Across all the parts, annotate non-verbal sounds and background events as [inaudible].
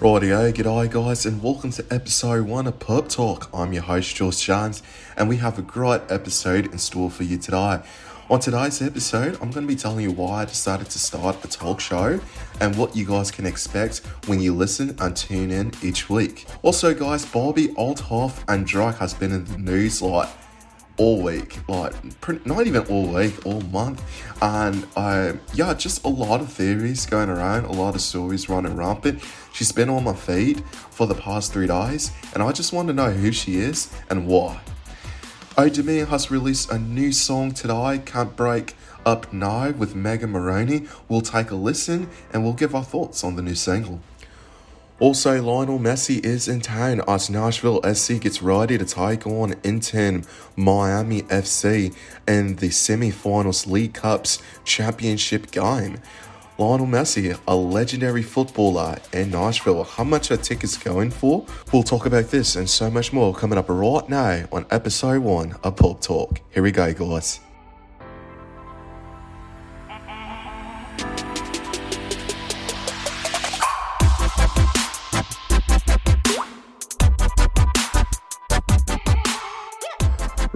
Rightio, g'day guys, and welcome to episode one of Pub Talk. I'm your host, George James, and we have a great episode in store for you today. On today's episode, I'm going to be telling you why I decided to start a talk show and what you guys can expect when you listen and tune in each week. Also, guys, Bobbi Althoff and Drake has been in the news like all week, like not even all week, all month, and I yeah, just a lot of theories going around, a lot of stories running rampant. She's been on my feed for the past three days, and I just want to know who she is and why. Old Dominion has released a new song today, Can't Break Up Now with Megan Moroney. We'll take a listen and we'll give our thoughts on the new single. Also, Lionel Messi is in town as Nashville SC gets ready to take on Inter Miami FC in the semi-finals Leagues Cup championship game. Lionel Messi, a legendary footballer in Nashville. How much are tickets going for? We'll talk about this and so much more coming up right now on episode one of Pub Talk. Here we go, guys.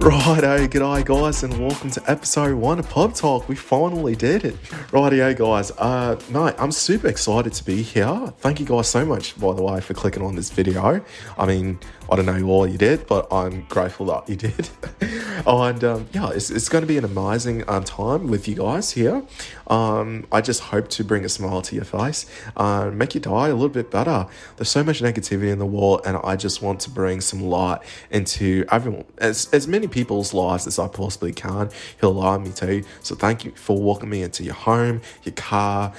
Righto, g'day guys, and welcome to episode one of Pub Talk. We finally did it. Rightio, guys. Uh, mate, I'm super excited to be here. Thank you guys so much, by the way, for clicking on this video. I mean, I don't know why you did, but I'm grateful that you did. [laughs] and um, yeah, it's, it's going to be an amazing um, time with you guys here. Um, I just hope to bring a smile to your face, uh, make you die a little bit better. There's so much negativity in the world, and I just want to bring some light into everyone, as, as many people's lives as I possibly can. He'll allow me to. So thank you for walking me into your home, your car,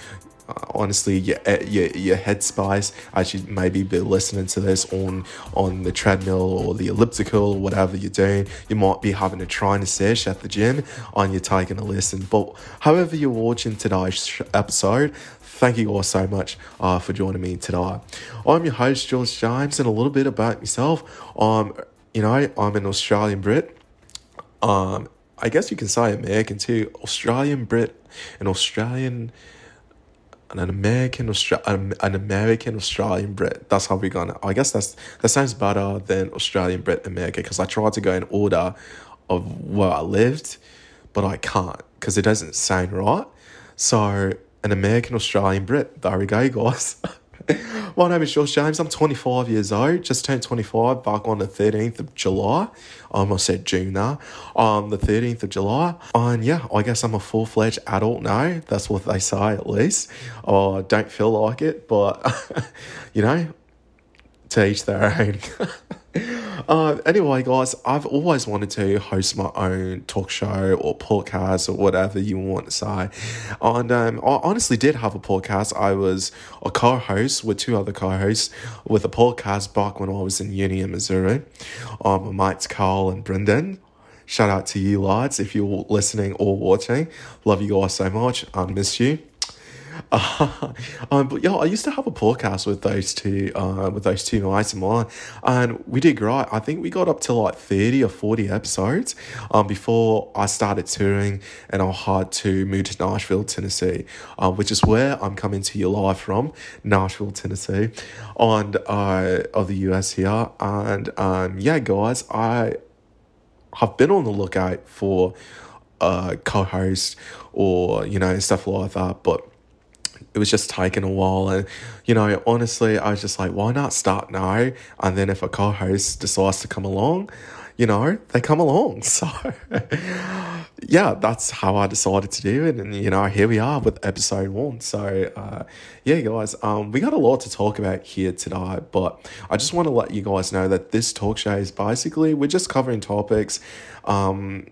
honestly your, uh, your your headspace as you maybe be listening to this on on the treadmill or the elliptical or whatever you're doing. You might be having a trying training session at the gym and you're taking a listen. But however you're watching today's episode thank you all so much uh, for joining me today. I'm your host george james and a little bit about myself. Um you know i'm an australian brit. Um i guess you can say american too. Australian brit an australian an American Austra- an American Australian Brit. That's how we're gonna. I guess that's that sounds better than Australian Brit America because I tried to go in order of where I lived, but I can't because it doesn't sound right. So an American Australian Brit. There we go, guys. [laughs] [laughs] My name is Josh James. I'm 25 years old. Just turned 25 back on the 13th of July. Um, I almost said June now. On um, the 13th of July. And yeah, I guess I'm a full fledged adult now. That's what they say at least. Oh, I don't feel like it, but [laughs] you know, to each their own. [laughs] [laughs] uh, anyway, guys, I've always wanted to host my own talk show or podcast or whatever you want to say. And um, I honestly did have a podcast. I was a co host with two other co hosts with a podcast back when I was in uni in Missouri. Um, my mates Carl and Brendan. Shout out to you, lads, if you're listening or watching. Love you guys so much. I miss you. Uh, [laughs] um, but yeah, I used to have a podcast with those two, uh, with those two mates of mine, and we did great. I think we got up to like thirty or forty episodes, um, before I started touring, and I had to move to Nashville, Tennessee, uh, which is where I'm coming to you live from, Nashville, Tennessee, and uh, of the US here, and um, yeah, guys, I have been on the lookout for a co-host or you know stuff like that, but it was just taking a while. And, you know, honestly, I was just like, why not start now? And then if a co host decides to come along, you know, they come along. [laughs] So, yeah, that's how I decided to do it. And, you know, here we are with episode one. So, uh, yeah, guys, um, we got a lot to talk about here today, but I just want to let you guys know that this talk show is basically, we're just covering topics. Um,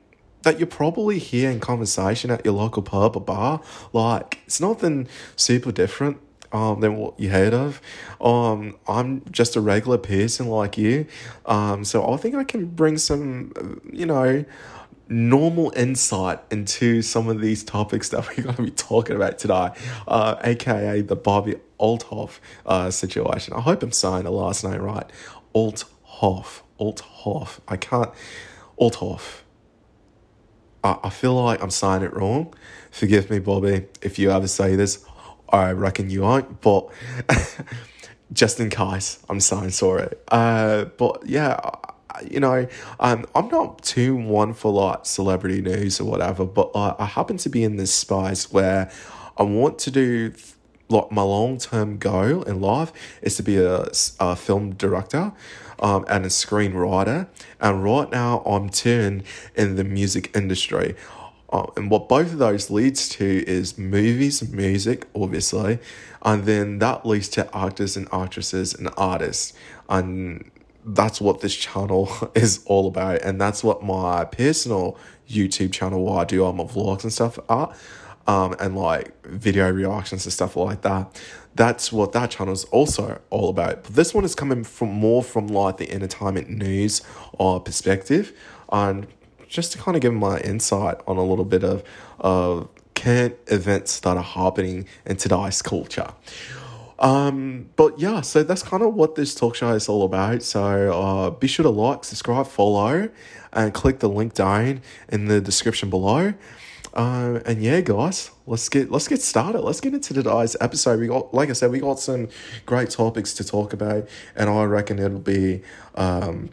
that you're probably hear in conversation at your local pub or bar. Like, it's nothing super different um, than what you heard of. Um, I'm just a regular person like you. Um, so I think I can bring some, you know, normal insight into some of these topics that [laughs] we're going to be talking about today, uh, aka the Bobbi Althoff uh, situation. I hope I'm saying the last name right. Althoff. Althoff. I can't. Althoff. I, I feel like I'm saying it wrong. Forgive me, Bobbi, if you ever say this. I reckon you won't, but [laughs] just in case. I'm saying sorry. Uh, but yeah, you know, um, I'm not too one for like celebrity news or whatever, but uh, I happen to be in this space where I want to do like my long term goal in life is to be a, a film director um, and a screenwriter. And right now, I'm turned in the music industry. Uh, and what both of those leads to is movies, music, obviously, and then that leads to actors and actresses and artists. And that's what this channel [laughs] is all about. And that's what my personal YouTube channel, where I do all my vlogs and stuff, are. Um, and like video reactions and stuff like that. That's what that channel is also all about. But this one is coming from more from like the entertainment news or perspective, and just to kind of give my insight on a little bit of of current events that are happening in today's culture. Um, but yeah, so that's kind of what this talk show is all about. So uh, be sure to like, subscribe, follow, and click the link down in the description below. Uh, and yeah, guys, let's get let's get started. Let's get into today's episode. We got, like I said, we got some great topics to talk about, and I reckon it'll be um,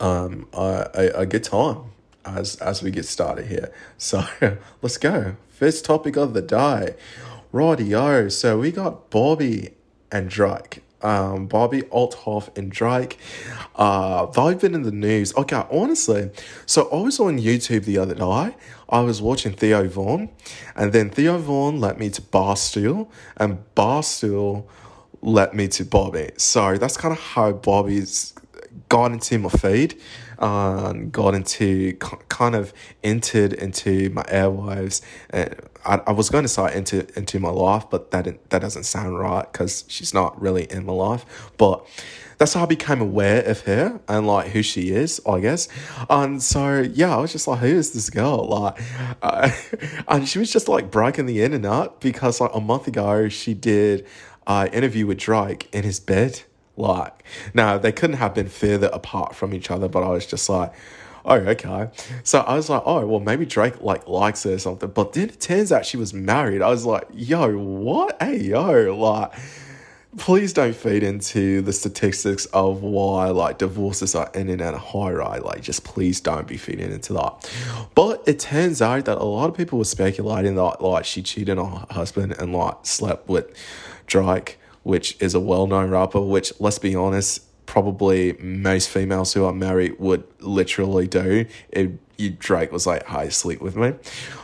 um, a, a good time as as we get started here. [laughs] So let's go. First topic of the day. Rightio. So we got Bobbi and Drake. Um, Bobbi Althoff and Drake. Uh, they've been in the news. Okay, honestly, so I was on YouTube the other day. I was watching Theo Von, and then Theo Von led me to Barstool, and Barstool led me to Bobbi. So that's kind of how Bobbi's got into my feed um, got into kind of entered into my airwaves. And I, I was going to say into into my life, but that that doesn't sound right because she's not really in my life. But that's how I became aware of her and like who she is, I guess. And so yeah, I was just like, who is this girl? Like, uh, [laughs] and she was just like breaking the internet because like a month ago she did an interview with Drake in his bed like. Now, they couldn't have been further apart from each other, but I was just like, oh, okay. So I was like, oh, well, maybe Drake like likes her or something. But then it turns out she was married. I was like, yo, what? Hey, yo, like, please don't feed into the statistics of why like divorces are in and out of high right. Like, just please don't be feeding into that. But it turns out that a lot of people were speculating that like she cheated on her husband and like slept with Drake which is a well known rapper, which, let's be honest, probably most females who are married would literally do if you, Drake was like, "Hi, sleep with me."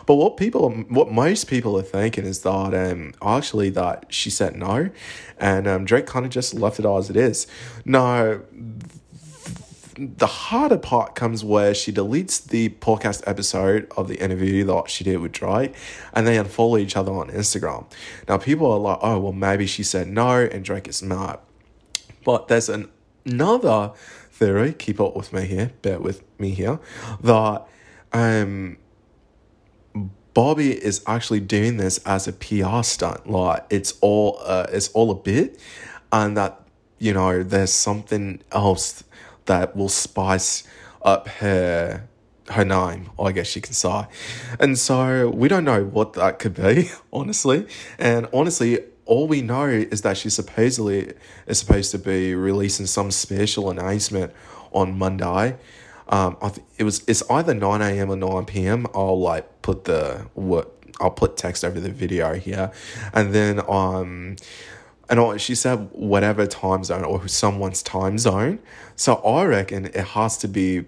But what people, what most people are thinking is that um, actually that she said no, and um, Drake kind of just left it all as it is. No, the harder part comes where she deletes the podcast episode of the interview that she did with Drake and they unfollow each other on Instagram. Now, people are like, oh, well, maybe she said no and Drake is mad. But there's an, another theory, keep up with me here, bear with me here, that um, Bobbi is actually doing this as a PR stunt. Like, it's all, uh, it's all a bit, and that, you know, there's something else that will spice up her her name, I guess you can say. And so we don't know what that could be, [laughs] honestly. And honestly, all we know is that she supposedly is supposed to be releasing some special announcement on Monday. Um, I th- it was it's either nine a.m. or nine p.m. I'll like put the what I'll put text over the video here, and then um and she said whatever time zone or someone's time zone. So I reckon it has to be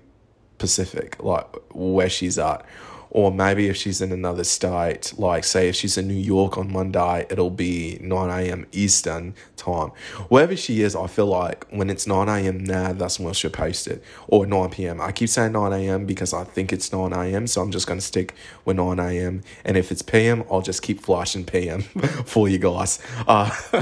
Pacific, like where she's at or maybe if she's in another state, like say if she's in New York on Monday, it'll be 9 a.m. Eastern time. Wherever she is, I feel like when it's 9 a.m. now, that's when she'll post it, or 9 p.m. I keep saying 9 a.m. because I think it's 9 a.m., so I'm just going to stick with 9 a.m. And if it's p.m., I'll just keep flashing p.m. [laughs] for you guys. Uh, [laughs]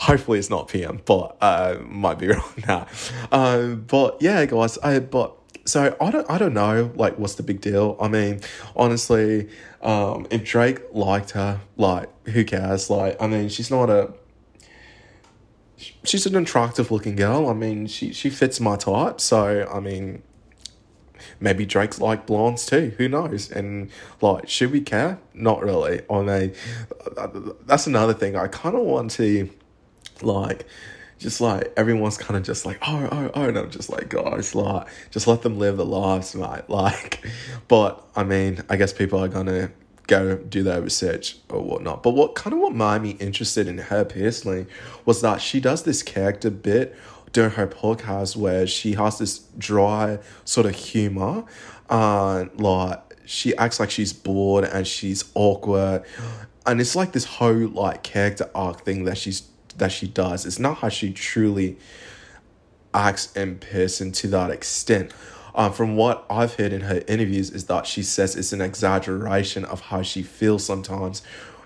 hopefully it's not p.m., but uh, might be [laughs] wrong now. Uh, but yeah, guys, I, but so I don't I don't know like what's the big deal. I mean, honestly, um, if Drake liked her, like who cares? Like I mean, she's not a she's an attractive looking girl. I mean, she she fits my type. So I mean, maybe Drake's like blondes too. Who knows? And like, should we care? Not really. I mean, that's another thing. I kind of want to like just like everyone's kind of just like oh oh oh and I'm just like guys like just let them live their lives mate [laughs] like but I mean I guess people are gonna go do their research or whatnot but what kind of what made me interested in her personally was that she does this character bit during her podcast where she has this dry sort of humor uh like she acts like she's bored and she's awkward and it's like this whole like character arc thing that she's that she does. It's not how she truly acts in person to that extent. Um, from what I've heard in her interviews, is that she says it's an exaggeration of how she feels sometimes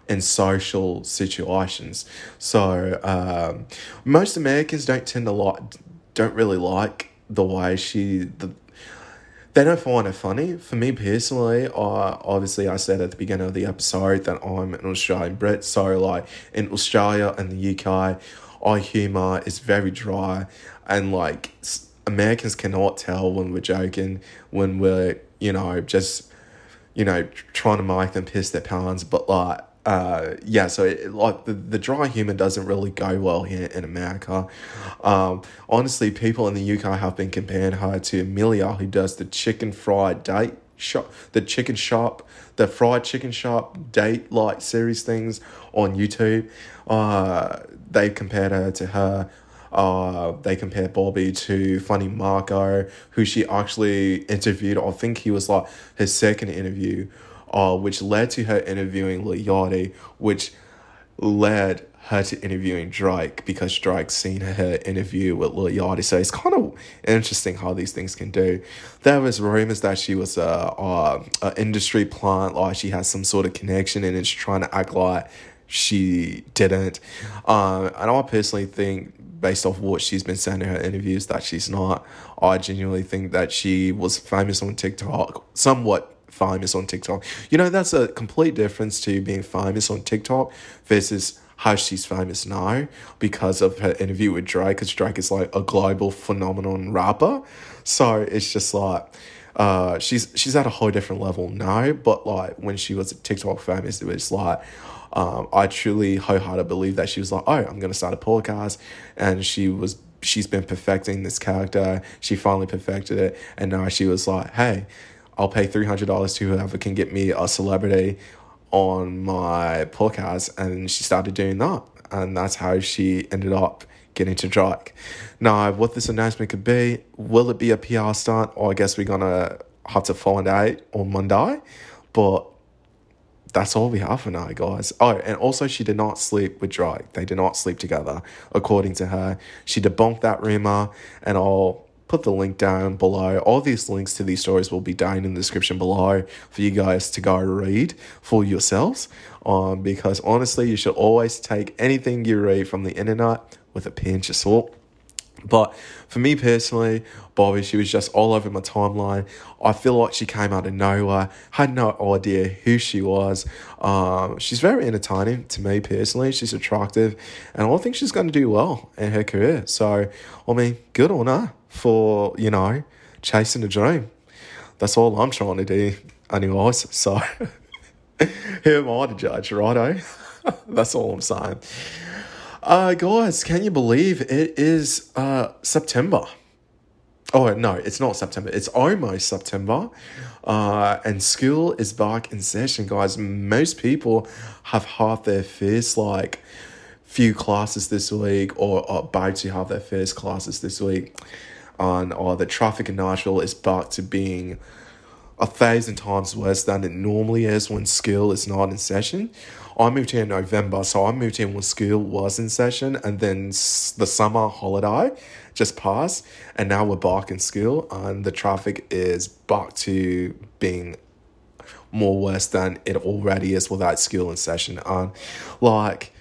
in social situations. So um, most Americans don't tend to like, don't really like the way she the they don't find it funny. For me personally, I obviously I said at the beginning of the episode that I'm an Australian Brit, so like in Australia and the UK, our humour is very dry, and like Americans cannot tell when we're joking, when we're you know just you know trying to make them piss their pants, but like uh, yeah, so it, like the, the dry humor doesn't really go well here in America. Um, honestly, people in the UK have been comparing her to Amelia, who does the chicken fried date shop, the chicken shop, the fried chicken shop date like series things on YouTube. Uh, they compared her to her. Uh, they compared Bobbi to Funny Marco, who she actually interviewed. I think he was like his second interview uh, which led to her interviewing Yachty, which led her to interviewing Drake because Drake seen her interview with Lil Yachty. So it's kind of interesting how these things can do. There was rumors that she was a, a, a industry plant, like she has some sort of connection and is trying to act like she didn't. Um, and I personally think, based off what she's been saying in her interviews, that she's not. I genuinely think that she was famous on TikTok, somewhat famous on TikTok. You know, that's a complete difference to being famous on TikTok versus how she's famous now because of her interview with Drake, because Drake is like a global phenomenon rapper. So it's just like uh, she's she's at a whole different level now. But like when she was a TikTok famous, it was like um, I truly wholeheartedly believe that she was like, oh, I'm gonna start a podcast, and she was she's been perfecting this character. She finally perfected it, and now she was like, hey, I'll pay $300 to whoever can get me a celebrity on my podcast. And she started doing that. And that's how she ended up getting to Drake. Now, what this announcement could be, will it be a PR stunt? Or I guess we're going to have to find out on Monday. But that's all we have for now, guys. Oh, and also she did not sleep with Drake. They did not sleep together, according to her. She debunked that rumor, and I'll put the link down below. All these links to these stories will be down in the description below for you guys to go read for yourselves. Um, because honestly, you should always take anything you read from the internet with a pinch of salt. But for me personally, Bobbi, she was just all over my timeline. I feel like she came out of nowhere, had no idea who she was. Um, she's very entertaining to me personally. She's attractive, and I think she's going to do well in her career. So, I mean, good on her for, you know, chasing a dream. That's all I'm trying to do, anyways. So, [laughs] who am I to judge, righto? [laughs] That's all I'm saying. Uh, guys, can you believe it is uh, September? Oh, no, it's not September. It's almost September. Uh, and school is back in session, guys. Most people have had their first, like, few classes this week or are about to have their first classes this week on or the traffic in Nashville is back to being a thousand times worse than it normally is when school is not in session. I moved here in November, so I moved here when school was in session, and then the summer holiday just passed, and now we're back in school, and the traffic is back to being more worse than it already is without school in session. And like,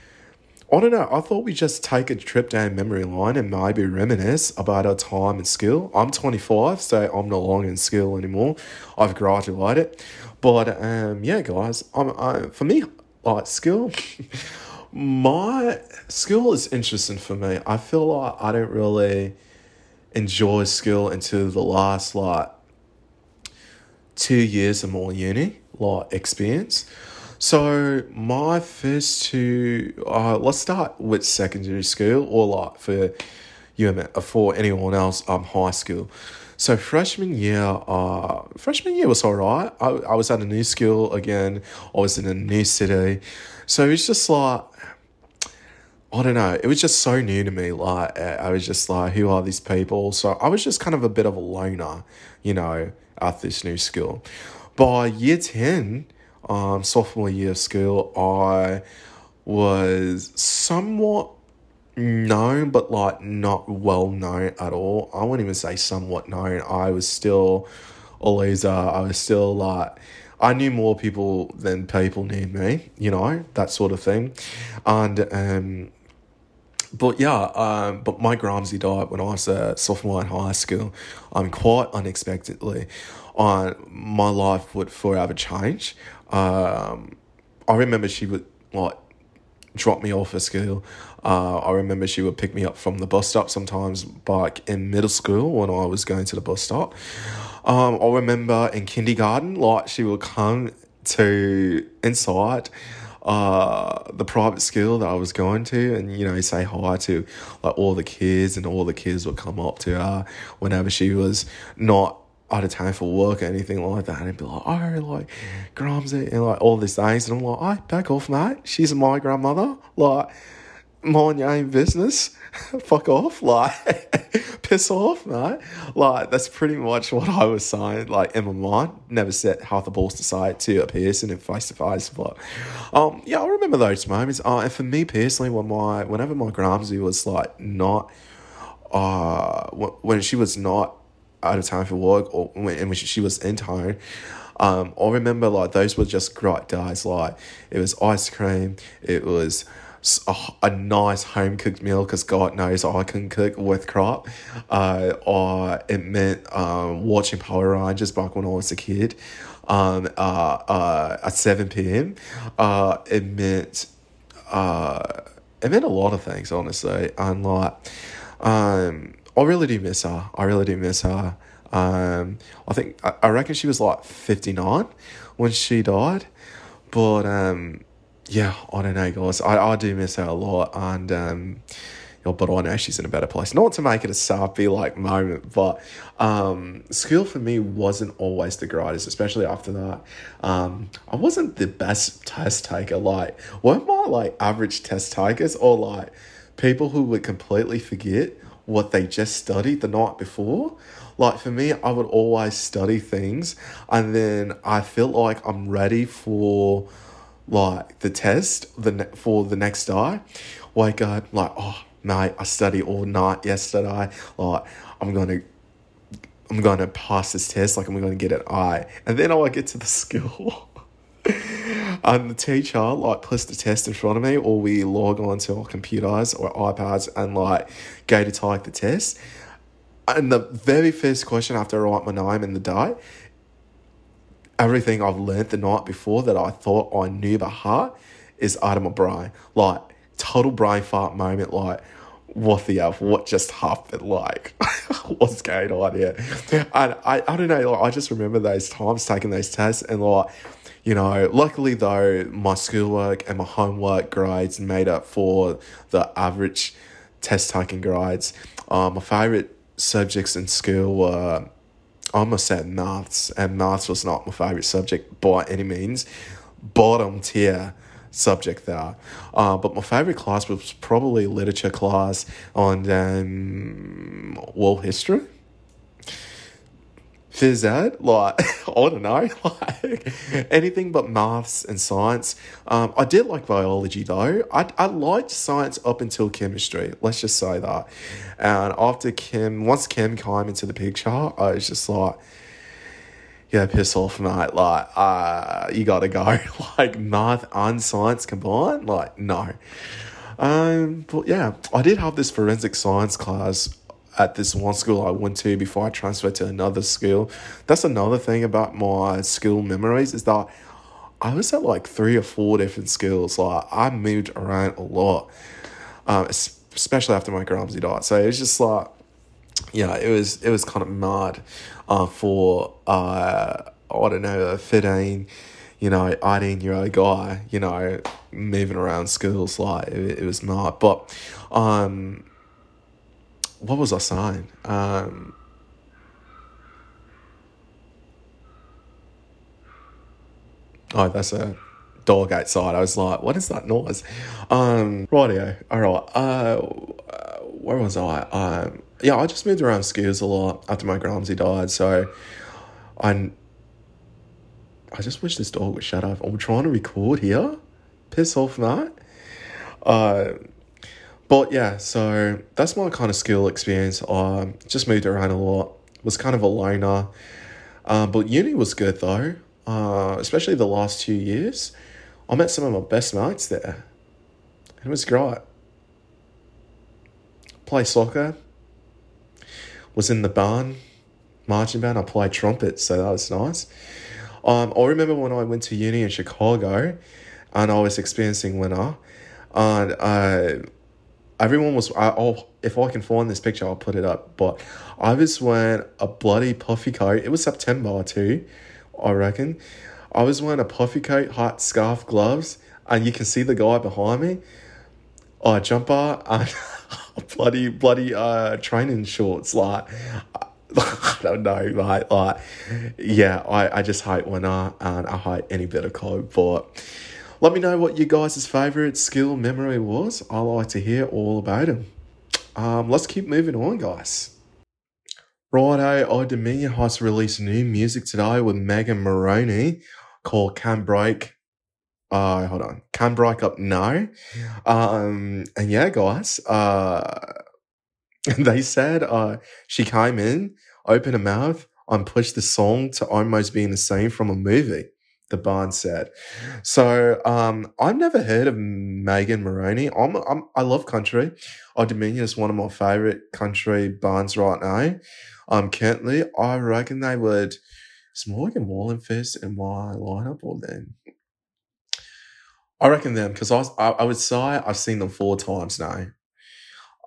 I don't know. I thought we'd just take a trip down memory lane and maybe reminisce about our time in school. I'm 25, so I'm no longer in school anymore. I've graduated. But um, yeah, guys, I'm, I, for me, like school, [laughs] my school is interesting for me. I feel like I don't really enjoy school until the last like two years of more uni like experience. So my first two, uh, let's start with secondary school, or like for you for anyone else, um, high school. So freshman year, uh, freshman year was alright. I, I was at a new school again. I was in a new city, so it's just like I don't know. It was just so new to me. Like I was just like, who are these people? So I was just kind of a bit of a loner, you know, at this new school. By year ten, um, sophomore year of school, I was somewhat known, but like not well known at all. I wouldn't even say somewhat known. I was still a loser. I was still like, I knew more people than people knew me, you know, that sort of thing. And, um, but yeah, um, but my Gramsci died when I was a sophomore in high school. Um, quite unexpectedly, on uh, my life would forever change. Um, I remember she would like drop me off at school. Uh, I remember she would pick me up from the bus stop sometimes back in middle school when I was going to the bus stop. Um, I remember in kindergarten, like she would come to inside uh, the private school that I was going to and, you know, say hi to like all the kids and all the kids would come up to her whenever she was not out of time for work or anything like that and be like, oh, like, Gramsci and like all these things. And I'm like, I back off, mate. She's my grandmother. Like, mind your own business. [laughs] Fuck off. Like, [laughs] piss off, mate. Like, that's pretty much what I was saying, like, in my mind. Never set half the balls to say it to a person in face to face. But, um, yeah, I remember those moments. Uh, and for me personally, when my, whenever my Gramsci was like not, uh, when she was not out of time for work or when, she was in town. Um, I remember like those were just great days. Like it was ice cream, it was a, a nice home cooked meal because God knows I can cook with crap. Uh, or it meant um, watching Power Rangers back when I was a kid. Um, uh, uh, at seven p.m. Uh, it meant uh, it meant a lot of things honestly, and like um I really do miss her. I really do miss her. Um, I think I, I reckon she was like fifty nine when she died, but um, yeah, I don't know, guys. I, I do miss her a lot, and um, but I know she's in a better place. Not to make it a sappy like moment, but um, school for me wasn't always the greatest, especially after that. Um, I wasn't the best test taker. Like, weren't my like average test takers or like people who would completely forget what they just studied the night before. Like for me, I would always study things and then I feel like I'm ready for like the test the ne- for the next day. Wake up like, oh mate, I studied all night yesterday. Like I'm gonna I'm gonna pass this test, like I'm gonna get an I. And then I get to the [laughs] school and the teacher like puts the test in front of me, or we log on to our computers or iPads and like go to take the test. And the very first question after I write my name in the day, everything I've learned the night before that I thought I knew by heart is out of my brain. Like total brain fart moment. Like what the f what just happened like [laughs] what's going on here and I, I don't know like, i just remember those times taking those tests and like you know, luckily though, my schoolwork and my homework grades made up for the average test taking grades. Um, my favorite subjects in school were, I almost said maths, and maths was not my favorite subject by any means. Bottom tier subject there. Uh, but my favorite class was probably literature class on um, world history phys like [laughs] I don't know, [laughs] like anything but maths and science. Um, I did like biology though. I I liked science up until chemistry. Let's just say that. And after chem, once chem came into the picture, I was just like, yeah, piss off, mate. Like, uh, you gotta go. [laughs] like math and science combined, like no. Um, but yeah, I did have this forensic science class at this one school I went to before I transferred to another school. That's another thing about my school memories is that I was at like three or four different schools. Like I moved around a lot, um, especially after my Gramsci died. So it was just like, yeah, it was it was kind of mad uh, for uh, I don't know, a 15 you know, 18 year old guy, you know, moving around schools, like, it, it was mad. But, um, what was I saying? Um, oh, that's a dog outside. I was like, what is that noise? Um, rightio. All right. Uh, where was I? Um, yeah, I just moved around schools a lot after my Gramsy died. So I, I just wish this dog would shut up. I'm trying to record here. Piss off, mate. Uh, but yeah, so that's my kind of skill experience. I just moved around a lot. Was kind of a loner. Uh, but uni was good though, uh, especially the last two years. I met some of my best mates there. It was great. Play soccer. Was in the barn, marching band. I played trumpet, so that was nice. Um, I remember when I went to uni in Chicago, and I was experiencing winter, and uh, everyone was. I, will if I can find this picture, I'll put it up. But I was wearing a bloody puffy coat. It was September too, I reckon. I was wearing a puffy coat, hot scarf, gloves, and you can see the guy behind me. Oh, jumper and [laughs] bloody bloody uh training shorts. Like [laughs] I don't know, like like yeah, I, I just hate winter and I hate any bit of cold. But let me know what you guys' favourite skill memory was. I like to hear all about them. Um, let's keep moving on, guys. Righto, Old Dominion has released new music today with Megan Moroney called Can Break. Uh, hold on, Can Break Up Now. Um, and yeah, guys, uh, [laughs] they said uh, she came in, opened her mouth, and pushed the song to almost being the same from a movie. The barn said. So um, I've never heard of Megan Moroney. I'm, I'm I love country. Old Dominion is one of my favorite country bands right now. Um, Kentley, I reckon they would is Morgan Wallen first in my lineup or then? I reckon them because I, I, I would say I've seen them four times now.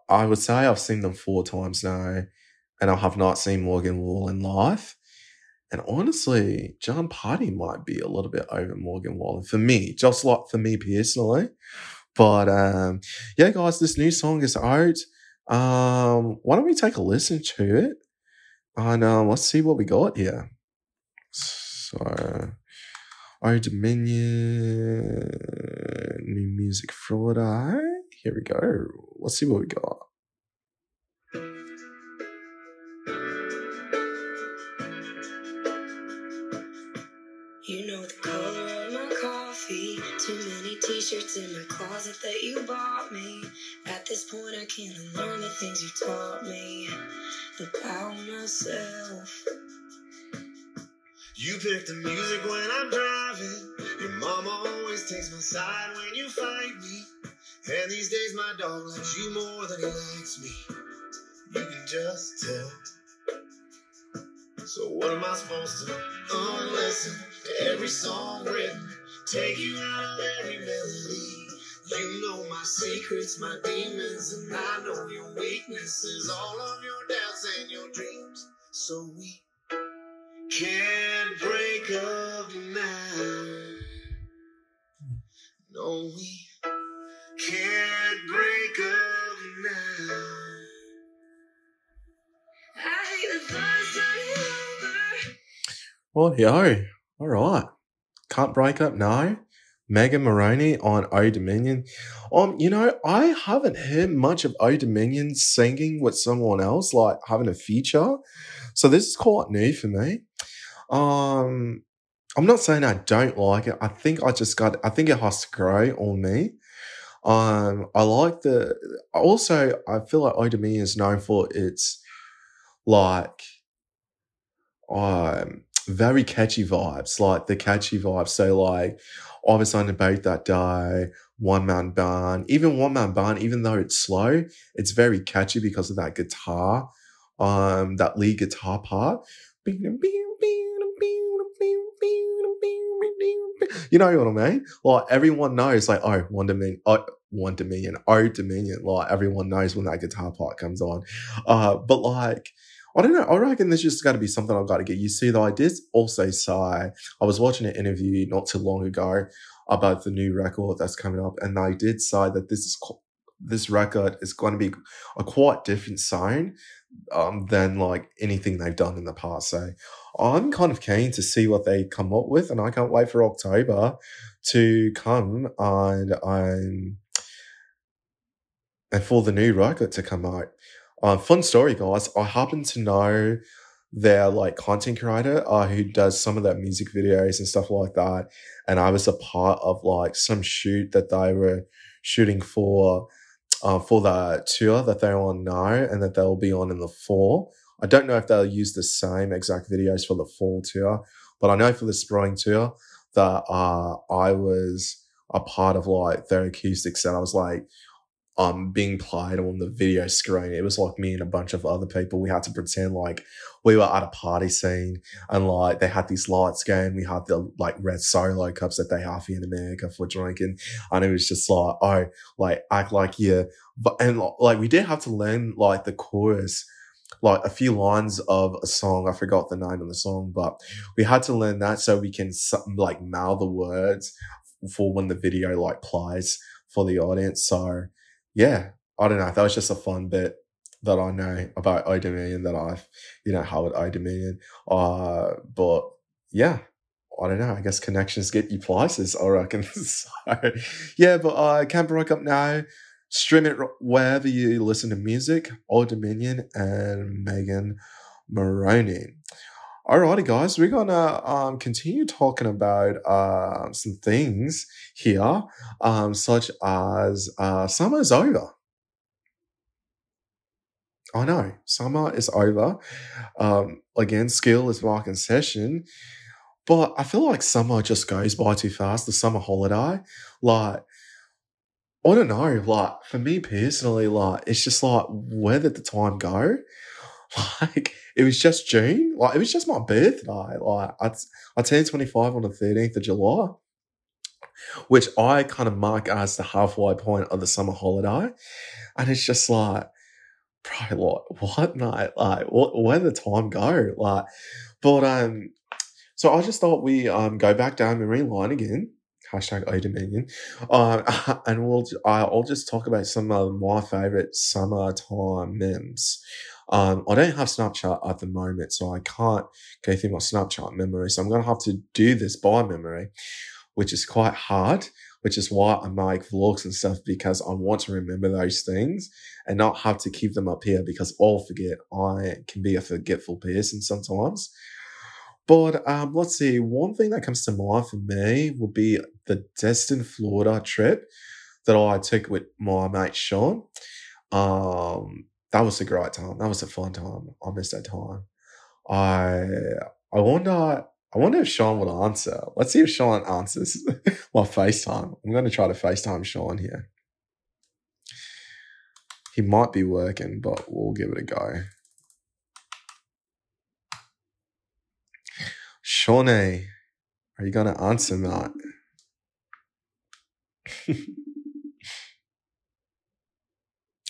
I would say I've seen them four times now, and I have not seen Morgan Wallen live. And honestly, Jon Pardi might be a little bit over Morgan Wallen for me, just like for me personally. But um, yeah, guys, this new song is out. Um, why don't we take a listen to it? And um, let's see what we got here. So, Old Dominion, new music Friday. Here we go. Let's see what we got. In my closet that you bought me. At this point, I can't unlearn the things you taught me about myself. You pick the music when I'm driving. Your mama always takes my side when you fight me. And these days my dog likes you more than he likes me. You can just tell. So what am I supposed to unlisten to every song written? Take you out of every melody. You know my secrets, my demons, and I know your weaknesses, all of your doubts and your dreams. So we can't break up now. No, we can't break up now. I hate the first Well, yo, all right. Can't break up now. Megan Moroney on O Dominion. Um, you know, I haven't heard much of O Dominion singing with someone else, like having a feature. So this is quite new for me. Um, I'm not saying I don't like it. I think I just got. I think it has to grow on me. Um, I like the. Also, I feel like Old Dominion is known for its like, um, very catchy vibes. Like the catchy vibes. So like, I was on about that day. One Man Band, even One Man Band, even though it's slow, it's very catchy because of that guitar, um, that lead guitar part. You know what I mean? Like everyone knows, like, oh, One Dominion, oh, One Dominion, oh, Dominion. Like everyone knows when that guitar part comes on. Uh, but like, I don't know. I reckon there's just got to be something I've got to get used to. Though I did also say I was watching an interview not too long ago about the new record that's coming up, and they did say that this is this record is going to be a quite different sound um, than like anything they've done in the past. So I'm kind of keen to see what they come up with, and I can't wait for October to come and um, and for the new record to come out. Uh, fun story, guys. I happen to know their like content creator uh, who does some of their music videos and stuff like that. And I was a part of like some shoot that they were shooting for uh, for the tour that they're on now and that they'll be on in the fall. I don't know if they'll use the same exact videos for the fall tour, but I know for the spring tour that uh, I was a part of like their acoustics and I was like um being played on the video screen. It was like me and a bunch of other people. We had to pretend like we were at a party scene and like they had these lights going. We had the like red solo cups that they have here in America for drinking. And it was just like, oh, like act like you but and like we did have to learn like the chorus like a few lines of a song. I forgot the name of the song, but we had to learn that so we can like mouth the words for when the video like plays for the audience. So yeah, I don't know. That was just a fun bit that I know about O Dominion that I've, you know, how it O Dominion. Uh, but yeah, I don't know. I guess connections get you places, I reckon. [laughs] so yeah, but I uh, Can't Break Up Now. Stream it wherever you listen to music. O Dominion and Megan Moroney. Alrighty, guys, we're gonna um, continue talking about uh, some things here, um, such as uh, summer's over. I know summer is over. Um, again, skill is back in session, but I feel like summer just goes by too fast. The summer holiday, like I don't know, like for me personally, like it's just like where did the time go? [laughs] Like it was just June. Like it was just my birthday. Like I, I turned 25 on the 13th of July, which I kind of mark as the halfway point of the summer holiday. And it's just like, bro, like what night? Like what where the time go? Like, but um, so I just thought we um go back down memory line again. Hashtag O Dominion. Um, [laughs] and we'll I'll just talk about some of my favorite summertime memes. Um, I don't have Snapchat at the moment, so I can't go through my Snapchat memory. So I'm going to have to do this by memory, which is quite hard, which is why I make vlogs and stuff because I want to remember those things and not have to keep them up here because I'll forget. I can be a forgetful person sometimes. But um, let's see, one thing that comes to mind for me would be the Destin, Florida trip that I took with my mate Sean. Um, that was a great time. That was a fun time. I missed that time. I I wonder I wonder if Sean would answer. Let's see if Sean answers [laughs] my FaceTime. I'm going to try to FaceTime Sean here. He might be working, but we'll give it a go. Shawnee, are you going to answer that? [laughs]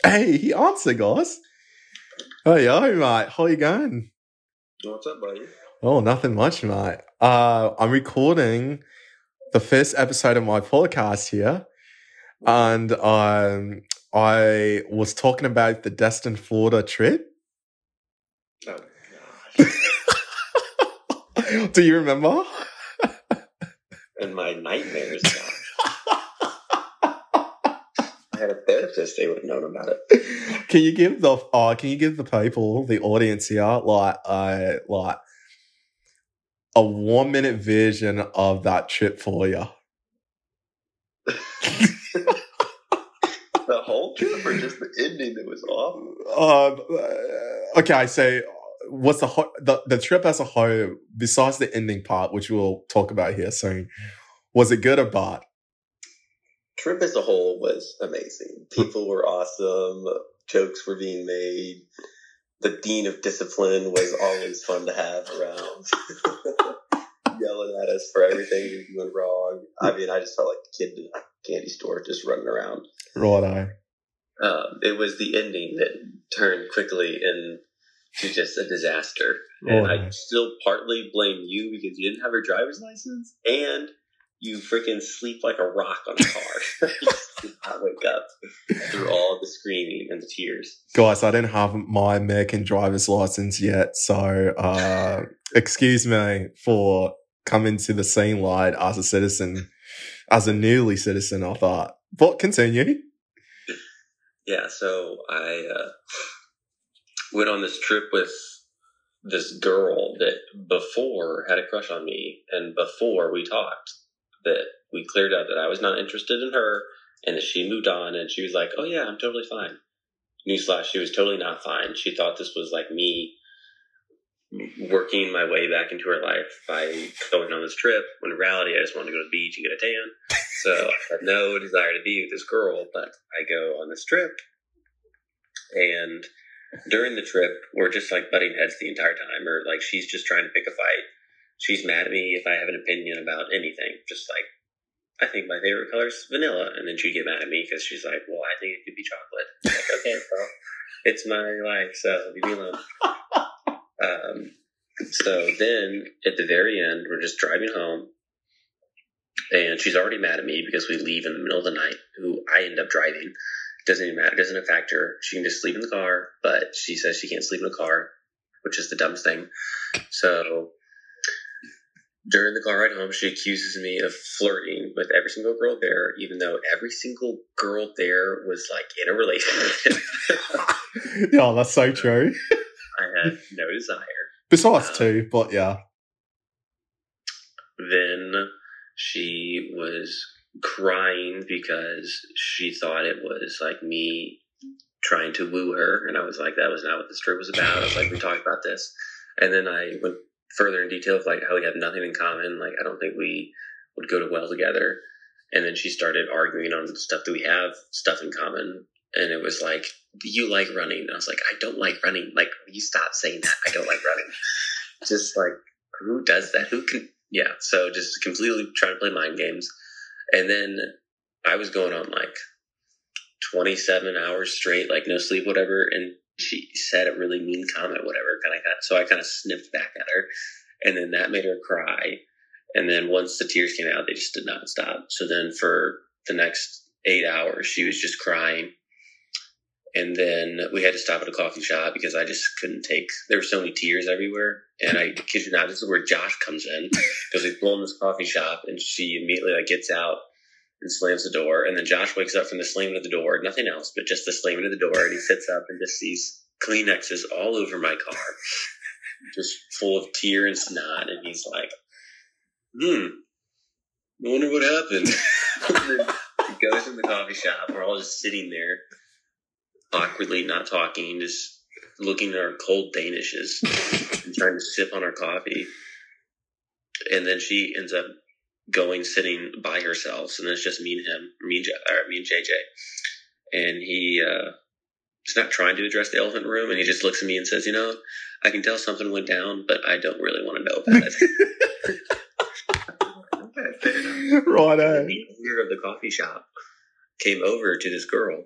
Hey, he answered, guys. Hey, yo, mate. How you going? What's up, buddy? Oh, nothing much, mate. Uh, I'm recording the first episode of my podcast here, and um, I was talking about the Destin, Florida trip. Oh, [laughs] Do you remember? and my nightmares. Had a therapist, they would have known about it. [laughs] Can you give the uh, can you give the people, the audience here, like uh, like a one minute version of that trip for you? [laughs] the whole trip, or just the ending that was off? Um, okay, so what's the, ho- the the trip as a whole, besides the ending part, which we'll talk about here soon, was it good or bad? Trip as a whole was amazing. People were awesome. Jokes were being made. The dean of discipline was always fun to have around, [laughs] yelling at us for everything we were doing wrong. I mean, I just felt like a kid in a candy store just running around. Right, um, it was the ending that turned quickly, into just a disaster. And I still partly blame you because you didn't have your driver's license and you freaking sleep like a rock on the car. [laughs] you just did not wake up through all the screaming and the tears. Guys, I don't have my American driver's license yet, so uh, excuse me for coming to the scene light as a citizen, as a newly citizen. I thought, but continue. Yeah, so I uh, went on this trip with this girl that before had a crush on me, and before we talked, that we cleared up that I was not interested in her, and that she moved on, and she was like, "Oh yeah, I'm totally fine." Newsflash: She was totally not fine. She thought this was like me working my way back into her life by going on this trip. When in reality, I just wanted to go to the beach and get a tan. So I had no desire to be with this girl, but I go on this trip, and during the trip, we're just like butting heads the entire time, or like she's just trying to pick a fight. She's mad at me if I have an opinion about anything, just like I think my favorite color is vanilla, and then she'd get mad at me because she's like, "Well, I think it could be chocolate." I'm like, [laughs] okay, well, it's my life, so leave me alone. [laughs] Um, so then at the very end, we're just driving home, and she's already mad at me because we leave in the middle of the night. Who I end up driving. Doesn't even matter. Doesn't affect her. She can just sleep in the car, but she says she can't sleep in the car, which is the dumbest thing. So during the car ride home, she accuses me of flirting with every single girl there, even though every single girl there was like in a relationship. yeah, [laughs] oh, that's so true. I had no desire. Besides two, um, but yeah. then she was crying because she thought it was like me trying to woo her and i was like that was not what this trip was about i was like we talked about this and then i went further in detail of like how we have nothing in common like i don't think we would go to well together. And then she started arguing on stuff that we have stuff in common. And it was like you like running. And i was like i don't like running. Like you stop saying that. I don't like running. [laughs] Just like who does that? Who can yeah. So just completely trying to play mind games. And then i was going on like 27 hours straight like no sleep whatever and she said a really mean comment whatever kind of got so i kind of sniffed back at her and then that made her cry and then once the tears came out they just did not stop so then for the next eight hours she was just crying and then we had to stop at a coffee shop because I just couldn't take. There were so many tears everywhere, and I kid you not, this is where Josh comes in because we pull in this coffee shop, and she immediately like gets out and slams the door, and then Josh wakes up from the slamming of the door, nothing else but just the slamming of the door, and he sits up and just sees Kleenexes all over my car, [laughs] just full of tear and snot, and he's like, "Hmm, I wonder what happened." and [laughs] then he goes in the coffee shop. We're all just sitting there awkwardly not talking, just looking at our cold Danishes [laughs] and trying to sip on our coffee. And then she ends up going sitting by herself, and then it's just me and him, me and, J- or me and JJ. And he uh, is not trying to address the elephant room, and he just looks at me and says, "You know, I can tell something went down, but I don't really want to know about it." okay, fair enough. Righto. The owner of the coffee shop came over to this girl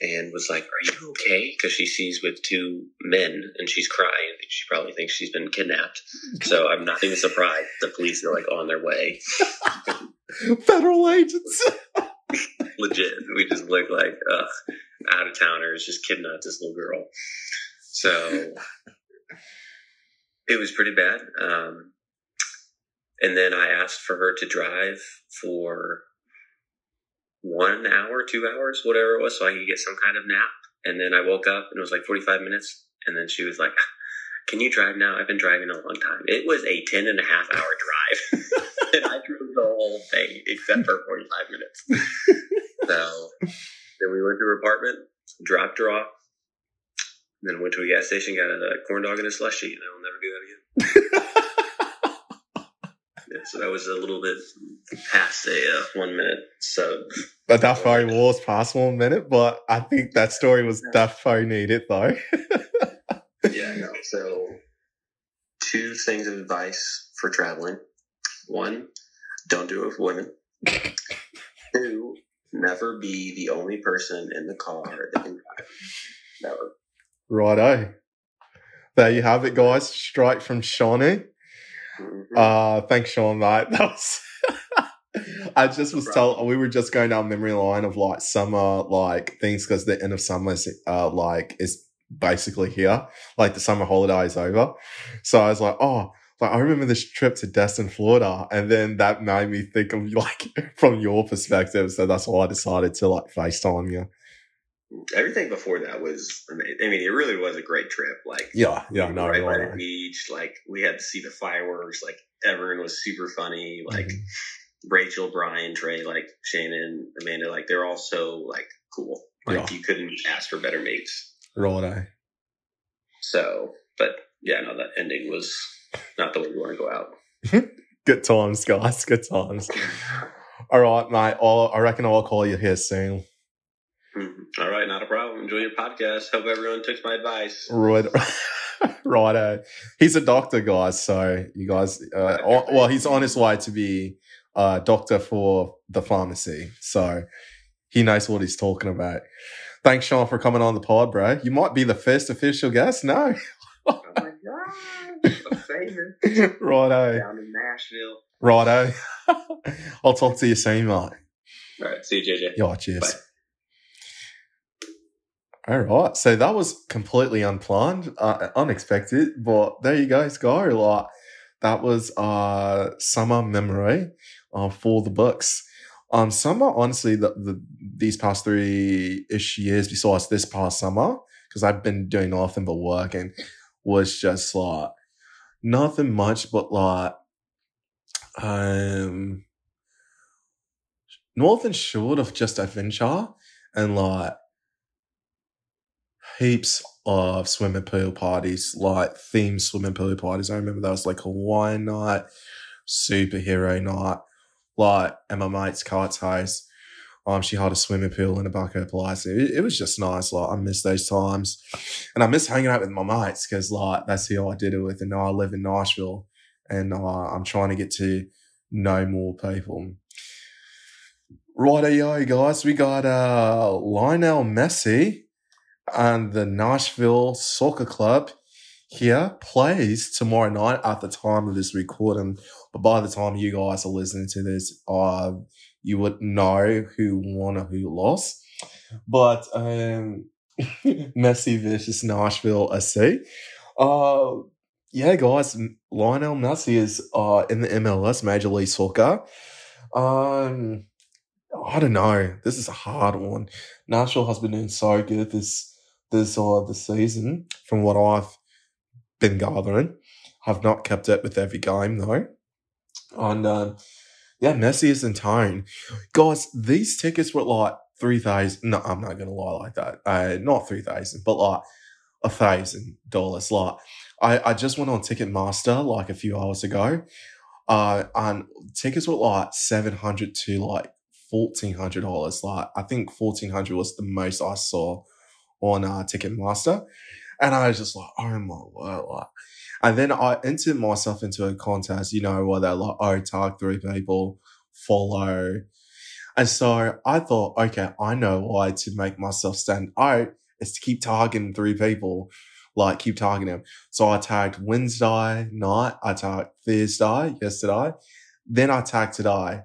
and was like, "Are you okay?" Because she sees with two men and she's crying. She probably thinks she's been kidnapped. So I'm not even surprised the police are like on their way. [laughs] Federal agents. [laughs] Legit, we just look like ugh, out of towners just kidnapped this little girl. So it was pretty bad. Um, and then I asked for her to drive for one hour, two hours, whatever it was, so I could get some kind of nap. And then I woke up and it was like 45 minutes. And then she was like, ah, Can you drive now? I've been driving a long time. It was a 10 and a half hour drive. [laughs] and I drove the whole thing except for 45 minutes. so then we went to her apartment, dropped her off, then went to a gas station, got a corn dog and a slushie, and I'll never do that again. [laughs] Yeah, so that was a little bit past a uh, one minute sub. But that probably was past one minute, but I think that story was defo needed though. [laughs] Yeah, no. So, two things of advice for traveling: one, don't do it with women. [laughs] Two, never be the only person in the car that can drive. Never. Righto. there you have it, guys. Straight from Shawnee. Mhm. Uh, thanks, Sean, mate. [laughs] That was. I just was telling, we were just going down memory line of like summer, like things because the end of summer is, uh, like, is basically here. Like the summer holiday is over. So I was like, oh, like I remember this trip to Destin, Florida. And then that made me think of [laughs] like from your perspective. So that's why I decided to like FaceTime you. Everything before that was amazing. I mean, it really was a great trip. Like, Yeah, yeah, no, right by right. the beach. Like, we had to see the fireworks. Like, everyone was super funny. Like, Mhm. Rachel, Brian, Trey, like Shannon, Amanda, like they're all so like cool. Like Yeah. you couldn't ask for better mates. Righto. So, but yeah, no, that ending was not the way you want to go out. [laughs] Good times, guys. Good times. [laughs] All right, mate. I'll, I reckon I'll call you here soon. Mhm. All right, not a problem. Enjoy your podcast. Hope everyone took my advice. Right. [laughs] Righto. He's a doctor, guys. So you guys, uh, [laughs] well, he's on his way to be a doctor for the pharmacy. So he knows what he's talking about. Thanks, Sean, for coming on the pod, bro. You might be the first official guest. No. Oh my god, a favor [laughs] Righto. down in Nashville. Righto. I'll talk to you soon, mate. All right, see you, JJ. Yeah, cheers. Bye. All right, so that was completely unplanned, uh, unexpected, but there you guys go. Like that was uh summer memory uh, for the books. Um, summer honestly, the, the these past three ish years, besides this past summer, because I've been doing nothing but working, was just like nothing much, but like um nothing short of just adventure and like heaps of swimming pool parties, like themed swimming pool parties. I remember there was like Hawaiian night, superhero night, like at my mate's Cart's house. Um, she had a swimming pool in a her place. It, it was just nice. Like I miss those times, and I miss hanging out with my mates because like that's who I did it with. And now I live in Nashville, and uh, I'm trying to get to know more people. Righto, yo, guys, we got uh, Lionel Messi and the Nashville Soccer Club here plays tomorrow night at the time of this recording. But by the time you guys are listening to this, uh, you would know who won or who lost. But um, [laughs] Messi versus Nashville SC. Uh, yeah, guys, Lionel Messi is uh, in the MLS Major League Soccer. Um, I don't know. This is a hard one. Nashville has been doing so good this this uh this season, from what I've been gathering. I've not kept up with every game though. And um, yeah, Messi is in town. Guys, these tickets were like three thousand. No, I'm not gonna lie like that. Uh, not three thousand, but like a thousand dollars. Like I, I just went on Ticketmaster like a few hours ago. Uh, and tickets were like seven hundred to like fourteen hundred dollars. Like I think fourteen hundred was the most I saw on uh, Ticketmaster, and I was just like, oh my word! Like, and then I entered myself into a contest. You know, where they're like, oh, tag three people, follow, and so I thought, okay, I know why to make myself stand out is to keep tagging three people. Like keep tagging them. So I tagged Wednesday night. I tagged Thursday yesterday. Then I tagged today.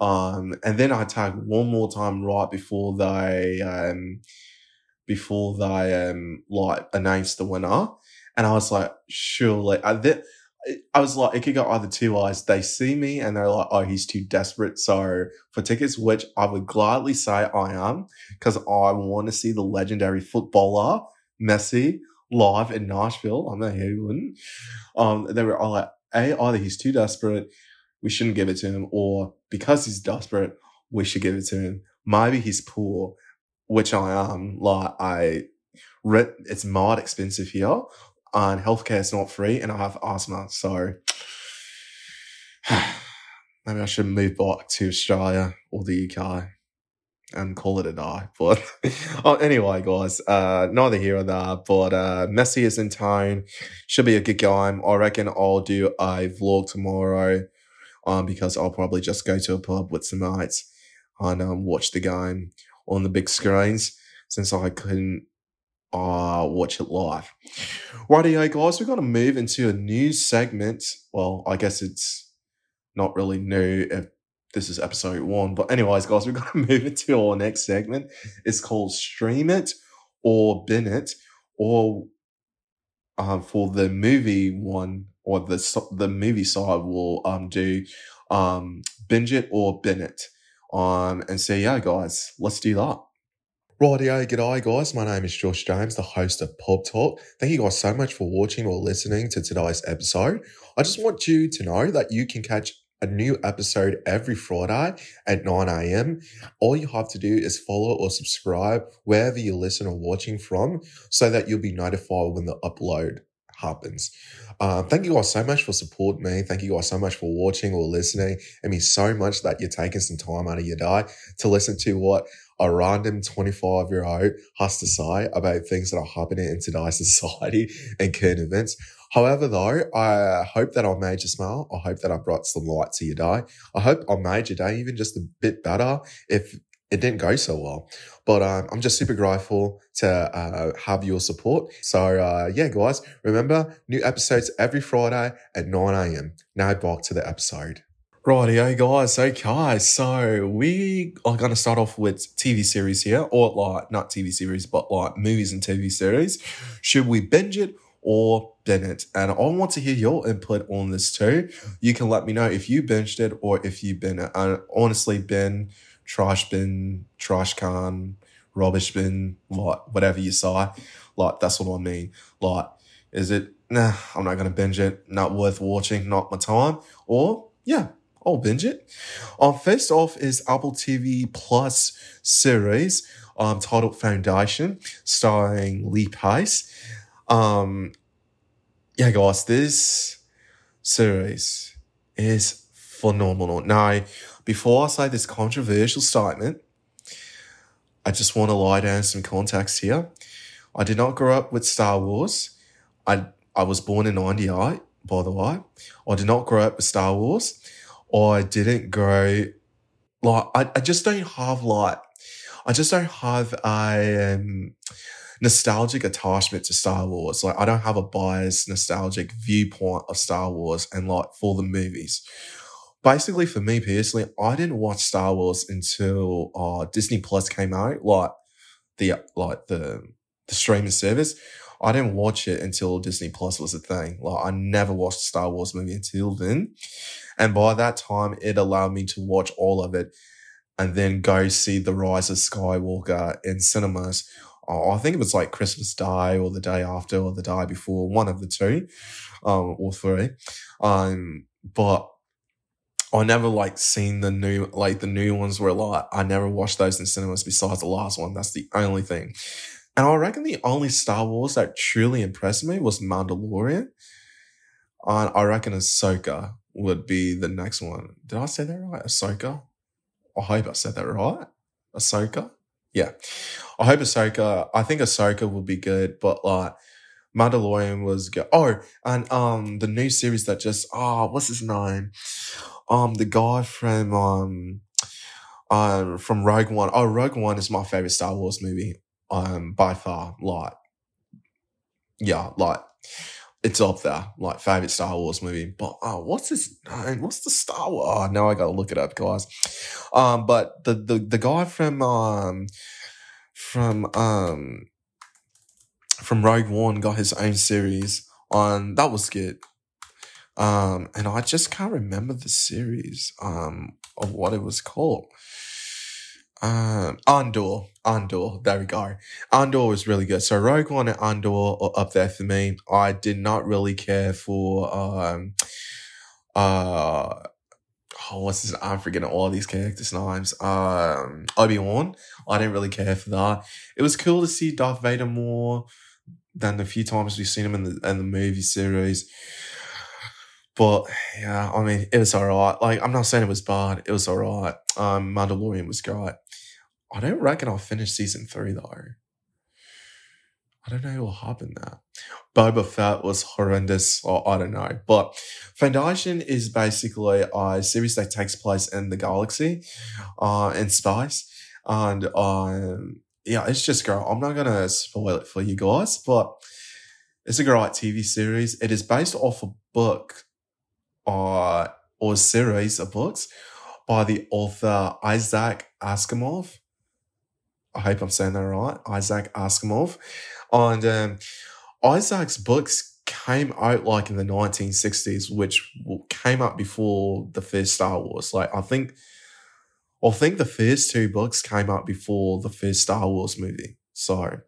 Um, and then I tagged one more time right before they um before they um like announced the winner. And I was like, surely I then I was like, it could go either two ways. They see me and they're like, oh, he's too desperate. So for tickets, which I would gladly say I am, because I want to see the legendary footballer Messi live in Nashville. I'm not here wouldn't. Um, they were all like, A, either he's too desperate, we shouldn't give it to him, or because he's desperate, we should give it to him. Maybe he's poor, which I am. Like I rent it's mad expensive here, and healthcare is not free, and I have asthma, so [sighs] maybe I should move back to Australia or the UK and call it a day. [laughs] But oh, anyway, guys, uh, neither here or there. But uh, Messi is in town. Should be a good game. I reckon I'll do a vlog tomorrow. Um, because I'll probably just go to a pub with some mates and um, watch the game on the big screens since I couldn't uh watch it live. Rightio, guys, we're going to move into a new segment. Well, I guess it's not really new if this is episode one. But, anyways, guys, we're going to [laughs] move into our next segment. It's called Stream It or Bin It, or um, for the movie one or the the movie side, we'll um, do um, Binge It or Bin It. Um, and say, yeah, guys, let's do that. Rightio, g'day guys. My name is Josh James, the host of Pub Talk. Thank you guys so much for watching or listening to today's episode. I just want you to know that you can catch a new episode every Friday at 9 a.m. All you have to do is follow or subscribe wherever you listen or watching from so that you'll be notified when the upload happens. Uh, thank you guys so much for supporting me. Thank you guys so much for watching or listening. It means so much that you're taking some time out of your day to listen to what a random 25 year old has to say about things that are happening in today's [laughs] society and current events. However, though, I hope that I made you smile. I hope that I brought some light to your day. I hope I made your day even just a bit better if it didn't go so well. But um, I'm just super grateful to uh, have your support. So, uh, yeah, guys, remember new episodes every Friday at 9 a.m. Now back to the episode. Rightio, guys. Okay, so we are going to start off with TV series here, or like not TV series, but like movies and TV series. Should we binge it or bin it? And I want to hear your input on this too. You can let me know if you binged it or if you bin it. And honestly, bin, trash bin, trash can, rubbish bin, like whatever you say, like that's what I mean. Like, is it? Nah, I'm not to binge it. Not worth watching. Not my time. Or yeah, I'll binge it. Um, first off is Apple TV Plus series um, titled Foundation, starring Lee Pace. Um, yeah, guys, this series is phenomenal. Now, before I say this controversial statement, I just want to lie down some context here. I did not grow up with Star Wars. I I was born in '98, by the way. I did not grow up with Star Wars. I didn't grow like I, I just don't have like I just don't have a um, nostalgic attachment to Star Wars. Like I don't have a biased nostalgic viewpoint of Star Wars and like for the movies. Basically, for me personally, I didn't watch Star Wars until uh, Disney Plus came out, like the like the the streaming service. I didn't watch it until Disney Plus was a thing. Like I never watched a Star Wars movie until then. And by that time, it allowed me to watch all of it and then go see The Rise of Skywalker in cinemas. Uh, I think it was like Christmas Day or the day after or the day before, one of the two, um, or three. Um, but I never like seen the new like the new ones were like I never watched those in cinemas besides the last one. That's the only thing. And I reckon the only Star Wars that truly impressed me was Mandalorian. And I reckon Ahsoka would be the next one. Did I say that right? Ahsoka? I hope I said that right. Ahsoka? Yeah. I hope Ahsoka, I think Ahsoka will be good, but like Mandalorian was good. Oh, and um the new series that just oh, what's his name? Um the guy from um um from Rogue One. Oh, Rogue One is my favorite Star Wars movie. Um by far. Like yeah, like it's up there, like favorite Star Wars movie. But oh, what's his name? What's the Star Wars? Oh, now I gotta look it up, guys. Um, but the the the guy from um from um from Rogue One got his own series on that was good. Um, and I just can't remember the series um of what it was called. Um, Andor, Andor, there we go. Andor was really good. So Rogue One and Andor are up there for me. I did not really care for um, uh, oh, what's this? I'm forgetting all these characters' names. Um, Obi Wan. I didn't really care for that. It was cool to see Darth Vader more than the few times we've seen him in the in the movie series. But yeah, I mean, it was alright. Like, I'm not saying it was bad. It was alright. Um, Mandalorian was great. I don't reckon I'll finish season three though. I don't know what happened there. Boba Fett was horrendous, or I don't know. But Foundation is basically a series that takes place in the galaxy, uh, in space. And um, yeah, it's just great. I'm not gonna spoil it for you guys, but It's a great TV series. It is based off a book uh, or series of books by the author Isaac Asimov. I hope I'm saying that right. Isaac Asimov. And um, Isaac's books came out like in the 1960s, which came out before the first Star Wars. Like, I think, I think the first two books came out before the first Star Wars movie. So,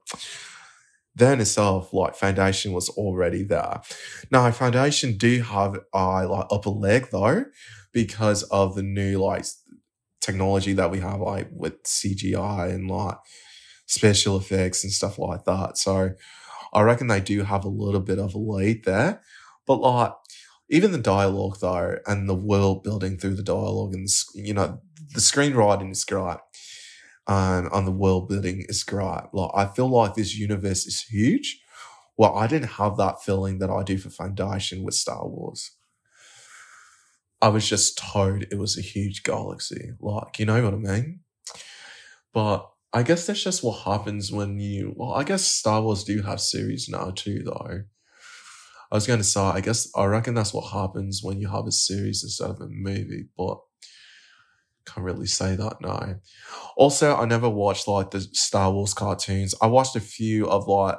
then itself, like Foundation was already there. Now, Foundation do have a like upper leg though, because of the new like technology that we have like with CGI and like special effects and stuff like that. So I reckon they do have a little bit of a lead there. But like even the dialogue though and the world building through the dialogue and you know the screenwriting is great um, and the world building is great. Like I feel like this universe is huge. Well, I didn't have that feeling that I do for Foundation with Star Wars. I was just told it was a huge galaxy. Like, you know what I mean? But I guess that's just what happens when you, well, I guess Star Wars do have series now too, though. I was going to say, I guess, I reckon that's what happens when you have a series instead of a movie, but can't really say that No. Also, I never watched like the Star Wars cartoons. I watched a few of like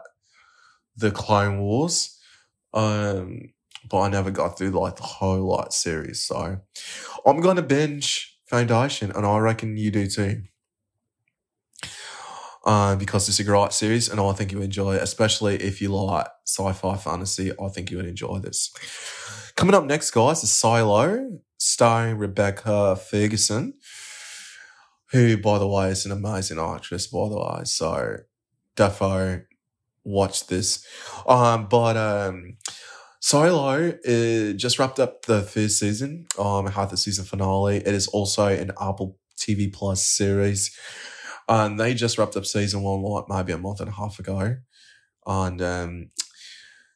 the Clone Wars, um, but I never got through like the whole like series. So I'm gonna binge Foundation, and I reckon you do too. Um, because it's a great series, and I think you enjoy it, especially if you like sci-fi fantasy. I think you would enjoy this. Coming up next, guys, is Silo starring Rebecca Ferguson, who, by the way, is an amazing actress, by the way. So, defo, watch this. Um, but um, Silo uh, just wrapped up the first season. Um, the season finale. It is also an Apple TV Plus series. And they just wrapped up season one, like maybe a month and a half ago. And um,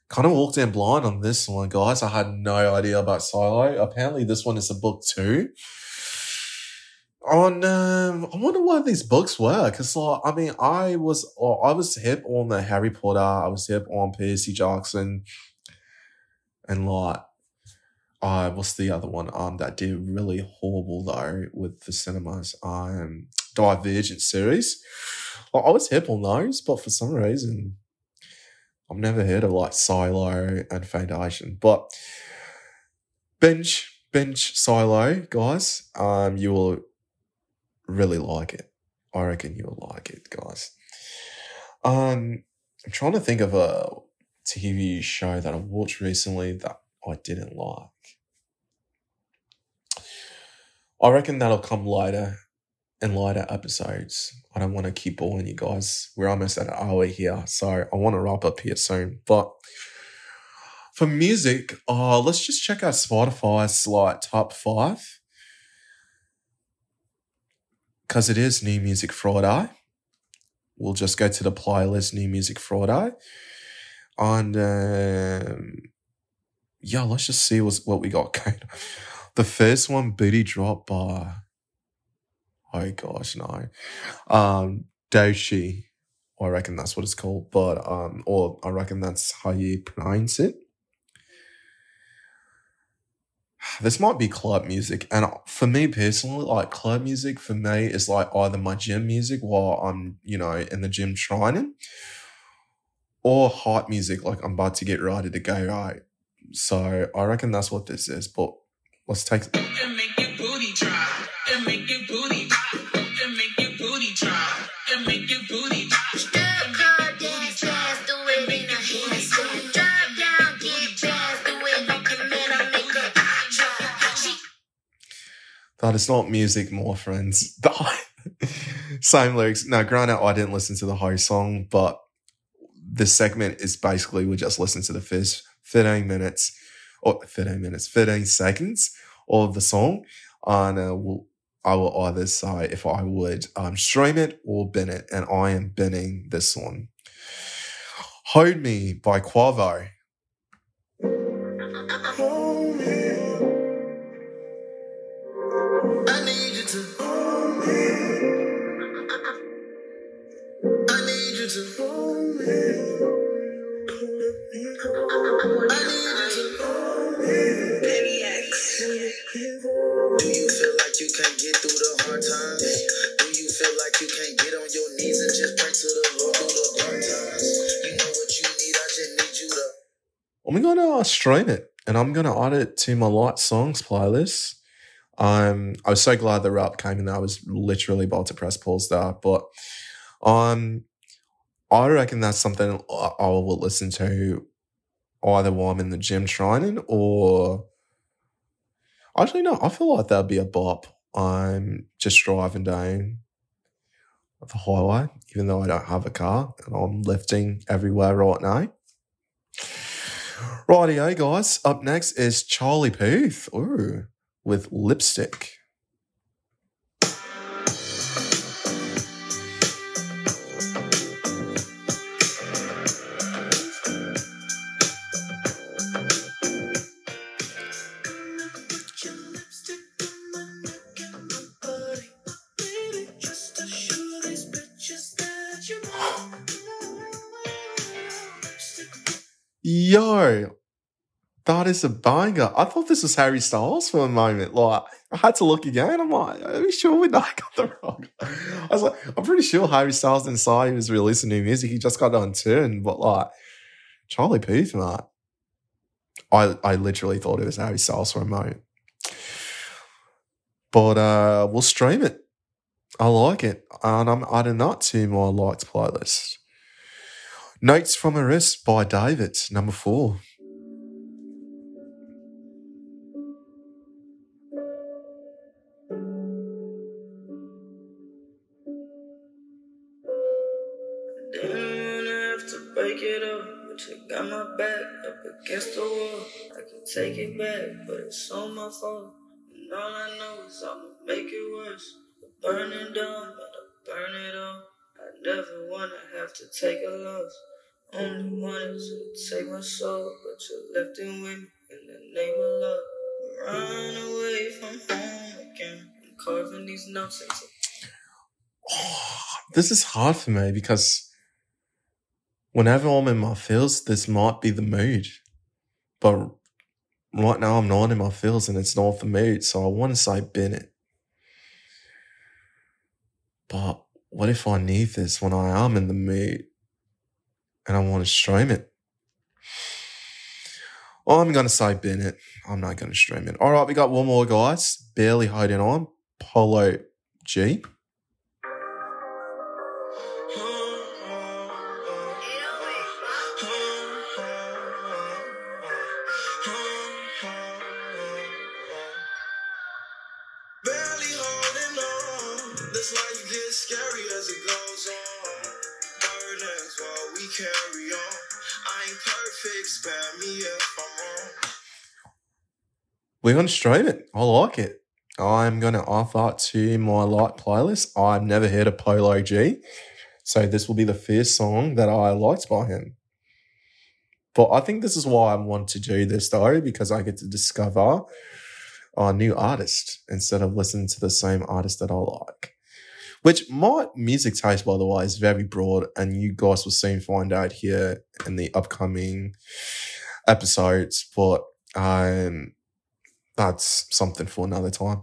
kind of walked in blind on this one, guys. I had no idea about Silo. Apparently, this one is a book too. On, um, I wonder what these books were, because like, I mean, I was, I was hip on the Harry Potter. I was hip on Percy Jackson, and like, uh, what's the other one? Um, that did really horrible though with the cinemas. Um, Divergent series. Like, I was hip on those, but for some reason, I've never heard of like Silo and Foundation, but bench bench Silo, guys. Um, you will really like it. I reckon you will like it, guys. Um, I'm trying to think of a TV show that I watched recently that I didn't like. I reckon that'll come later in later episodes. I don't want to keep boring you guys. We're almost at an hour here, so I want to wrap up here soon. But for music, uh, let's just check out Spotify's like top five. Because it is New Music Friday. We'll just go to the playlist New Music Friday. And um, yeah, let's just see what's, what we got. [laughs] The first one, Booty Drop by Oh gosh, no. Um, Doechii. I reckon that's what it's called, but um, or I reckon that's how you pronounce it. This might be club music, and for me personally, like club music for me is like either my gym music while I'm, you know, in the gym training, or hype music like I'm about to get ready to go right. So I reckon that's what this is. But let's take. That is not music, more friends. [laughs] Same lyrics. Now, granted, I didn't listen to the whole song, but this segment is basically we just listen to the first 15 minutes or 15 minutes, 15 seconds of the song. And uh, we'll, I will either say if I would um, stream it or bin it. And I am binning this one. Hold Me by Quavo. Do you feel like you can't get through the hard times? Do you feel like you can't get on your knees and just pray to the Lord through the times? You know what you need, I just need you to. I'm gonna stream it and I'm gonna add it to my light songs playlist. Um, I was so glad the rap came in. I was literally about to press pause there, but um, I reckon that's something I will listen to either while I'm in the gym training or actually no, I feel like that'd be a bop. I'm just driving down the highway, even though I don't have a car and I'm lifting everywhere right now. Rightio, guys. Up next is Charlie Puth. Ooh, with lipstick. Is a banger. I thought this was Harry Styles for a moment. Like, I had to look again. I'm like, are we sure we not got the wrong? [laughs] I was like, I'm pretty sure Harry Styles didn't say he was releasing new music. He just got on tune. But like, Charlie Puth, mate. I, I literally thought it was Harry Styles for a moment. But uh, we'll stream it. I like it. And I'm adding that to my liked playlist. Notes from a Wrist by David, number four. Take it back, but it's all my fault. And all I know is I'ma make it worse. We're burning down, but I burn it all. I never wanna have to take a loss. Only wanted to take my soul, but you left lifting with me in the name of love. Run away from home again. I'm carving these notes into [sighs] this is hard for me because whenever I'm in my feels, this might be the mood. But right now, I'm not in my feels and it's not the mood. So I want to say Bennett. But what if I need this when I am in the mood and I want to stream it? I'm going to say Bennett. I'm not going to stream it. All right, we got one more, guys. Barely holding on. Polo G. To stream it. I like it. I'm add that to my light playlist. I've never heard of Polo G. So this will be the first song that I liked by him. But I think this is why I want to do this though, because I get to discover a new artist instead of listening to the same artist that I like. Which my music taste, by the way, is very broad, and you guys will soon find out here in the upcoming episodes. But um, that's something for another time.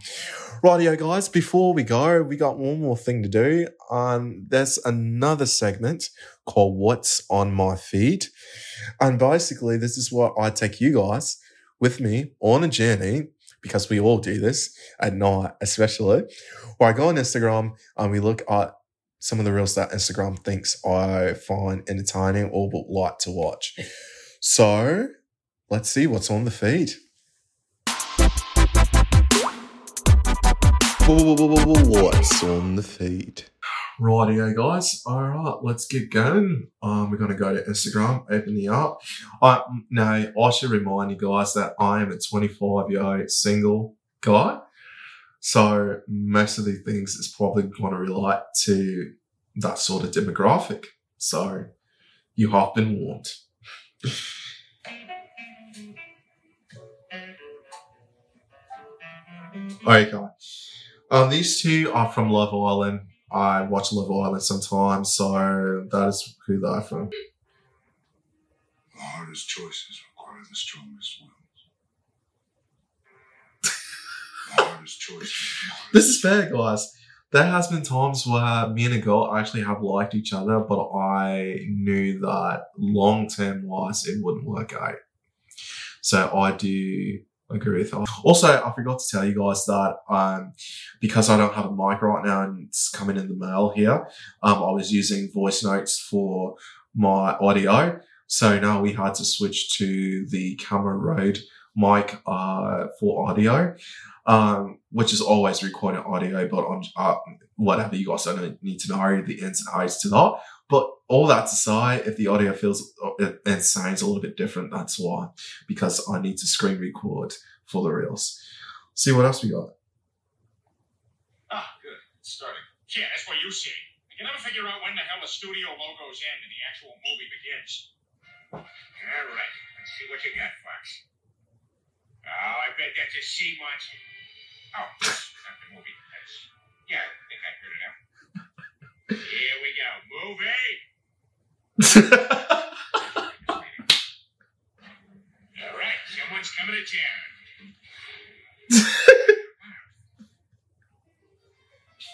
Rightio, guys, before we go, we got one more thing to do. Um, there's another segment called What's on My Feed. And basically, this is what I take you guys with me on a journey because we all do this at night, especially. Where I go on Instagram and we look at some of the reels that Instagram thinks I find entertaining or would like to watch. So let's see what's on the feed. What's on the feed? Rightio, guys. All right, let's get going. Um, we're going to go to Instagram, open the app. I, now, I should remind you guys that I am a 25 year old single guy. So, most of the things is probably going to relate to that sort of demographic. So, you have been warned. [laughs] okay. Um, these two are from Love Island. I watch Love Island sometimes, so that is who they're from. hardest choices require the strongest wills. The hardest choices. This is fair, guys. There has been times where me and a girl actually have liked each other, but I knew that long term wise it wouldn't work out. So I do agree with. Also, I forgot to tell you guys that um, because I don't have a mic right now and it's coming in the mail here, um, I was using voice notes for my audio. So now we had to switch to the camera Rode mic uh, for audio um, which is always recording audio, but on uh, whatever you guys don't need to know the ins and outs to that. But all that aside, if the audio feels uh, and sounds a little bit different, that's why, because I need to screen record for the reels. See what else we got. Ah, good. It's starting. Yeah, that's what you say. I can never figure out when the hell the studio logos end and the actual movie begins. All right, let's see what you got, Fox. Oh, I bet that's a sea monster. Oh, that's not the movie. That's yeah, I think I heard it out. Here we go, movie. All right, someone's coming to town.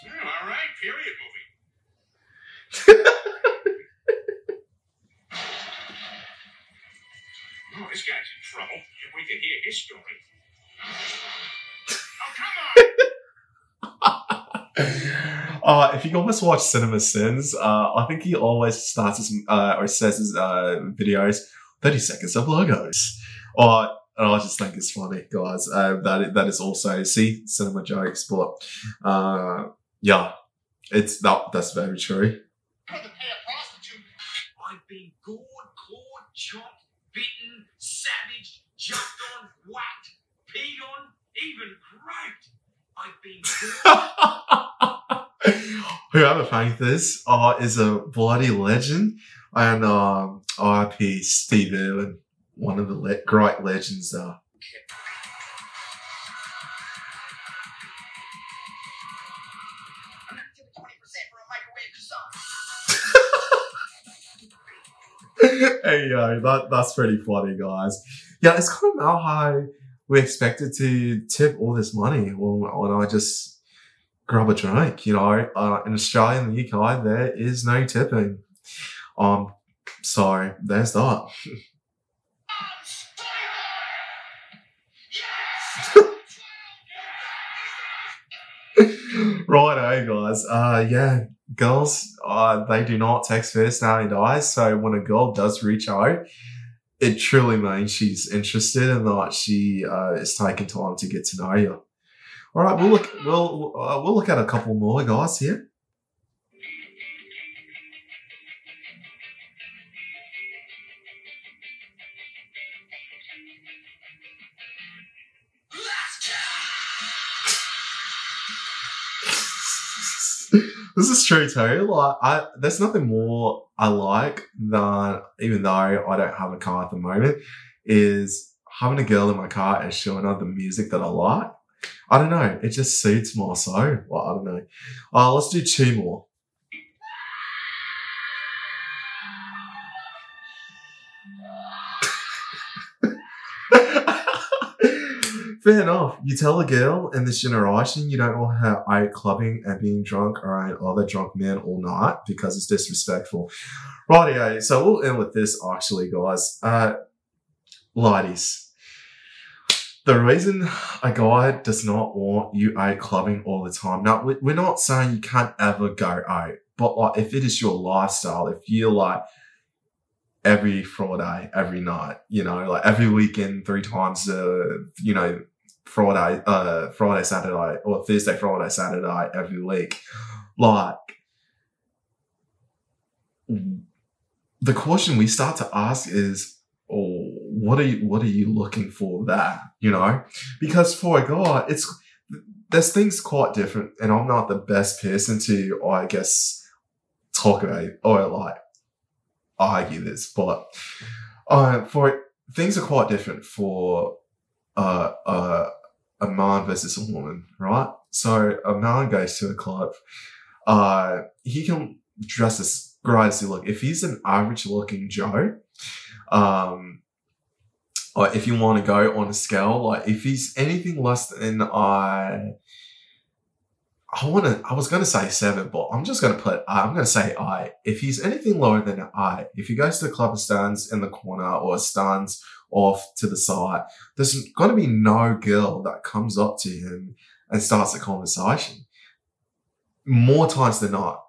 Oh, [laughs] all right, period movie. [laughs] Oh, this guy's in trouble. If we could hear his story. Oh, come on! [laughs] uh, if you guys watch Cinema Sins, uh, I think he always starts his, uh, or says his uh, videos 30 seconds of logos. Uh, and I just think it's funny, guys. Uh, that that is also see cinema jokes, but uh, yeah, it's that that's very true. Rather pay a prostitute. I've been gored, clawed, chopped, bitten, savaged, jumped on, whacked, peed on, even raped. I've been [laughs] Whoever found this uh, is a bloody legend, and um, RIP Steve Irwin, one of the le- great legends there. I'm hey yo, that that's pretty funny, guys. Yeah, it's kind of now how we expected to tip all this money when, when I just grab a drink. You know, uh, in Australia and the UK, there is no tipping. Um, so there's that. Right, guys. Uh, yeah, girls, uh, they do not text first nowadays. So when a girl does reach out, it truly means she's interested and that she uh, is taking time to get to know you. All right, we'll look. We'll uh, we'll look at a couple more guys here. This is true too. Like, I there's nothing more I like than even though I don't have a car at the moment, is having a girl in my car and showing her the music that I like. I don't know. It just suits more so. Well, I don't know. Uh, let's do two more. Fair enough. You tell a girl in this generation you don't want her out clubbing and being drunk around other drunk men all night because it's disrespectful. Rightio. So we'll end with this actually, guys. Uh, ladies, the reason a guy does not want you out clubbing all the time. Now, we- we're not saying you can't ever go out, but like if it is your lifestyle, if you're like every Friday, every night, you know, like every weekend, three times, uh, you know, Friday, uh, Friday, Saturday, or Thursday, Friday, Saturday, every week, like the question we start to ask is, oh, what are you, what are you looking for there? You know, because for guy, it's, there's things quite different and I'm not the best person to, I guess, talk about or like argue this, but, uh, for things are quite different for, uh, uh, a man versus a woman, right? So a man goes to a club, uh, he can dress as great as he look. If he's an average looking Joe, um, or if you want to go on a scale, like if he's anything less than I, I want to. I was going to say seven, but I'm just going to put. I'm going to say I. If he's anything lower than an I, if he goes to the club and stands in the corner or stands off to the side, there's going to be no girl that comes up to him and starts a conversation. More times than not,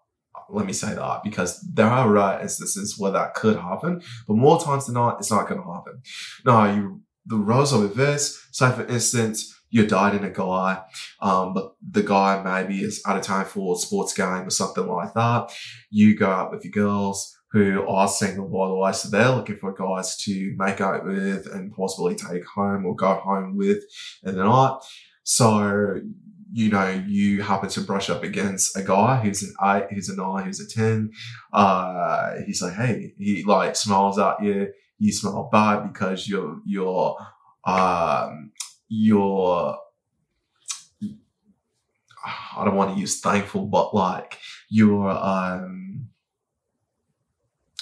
let me say that because there are rare instances where that could happen, but more times than not, it's not going to happen. No, you, the roles are reversed. Say, for instance, you're dating a guy, um, but the guy maybe is out of town for a sports game or something like that. You go out with your girls who are single, by the way, so they're looking for guys to make out with and possibly take home or go home with in the night. So you know, you happen to brush up against a guy who's an eight, who's a nine, who's a 10. Uh, he's like, Hey, he like smiles at you. You smile bad because you're, you're, um, you're, I don't want to use thankful, but like you're, um,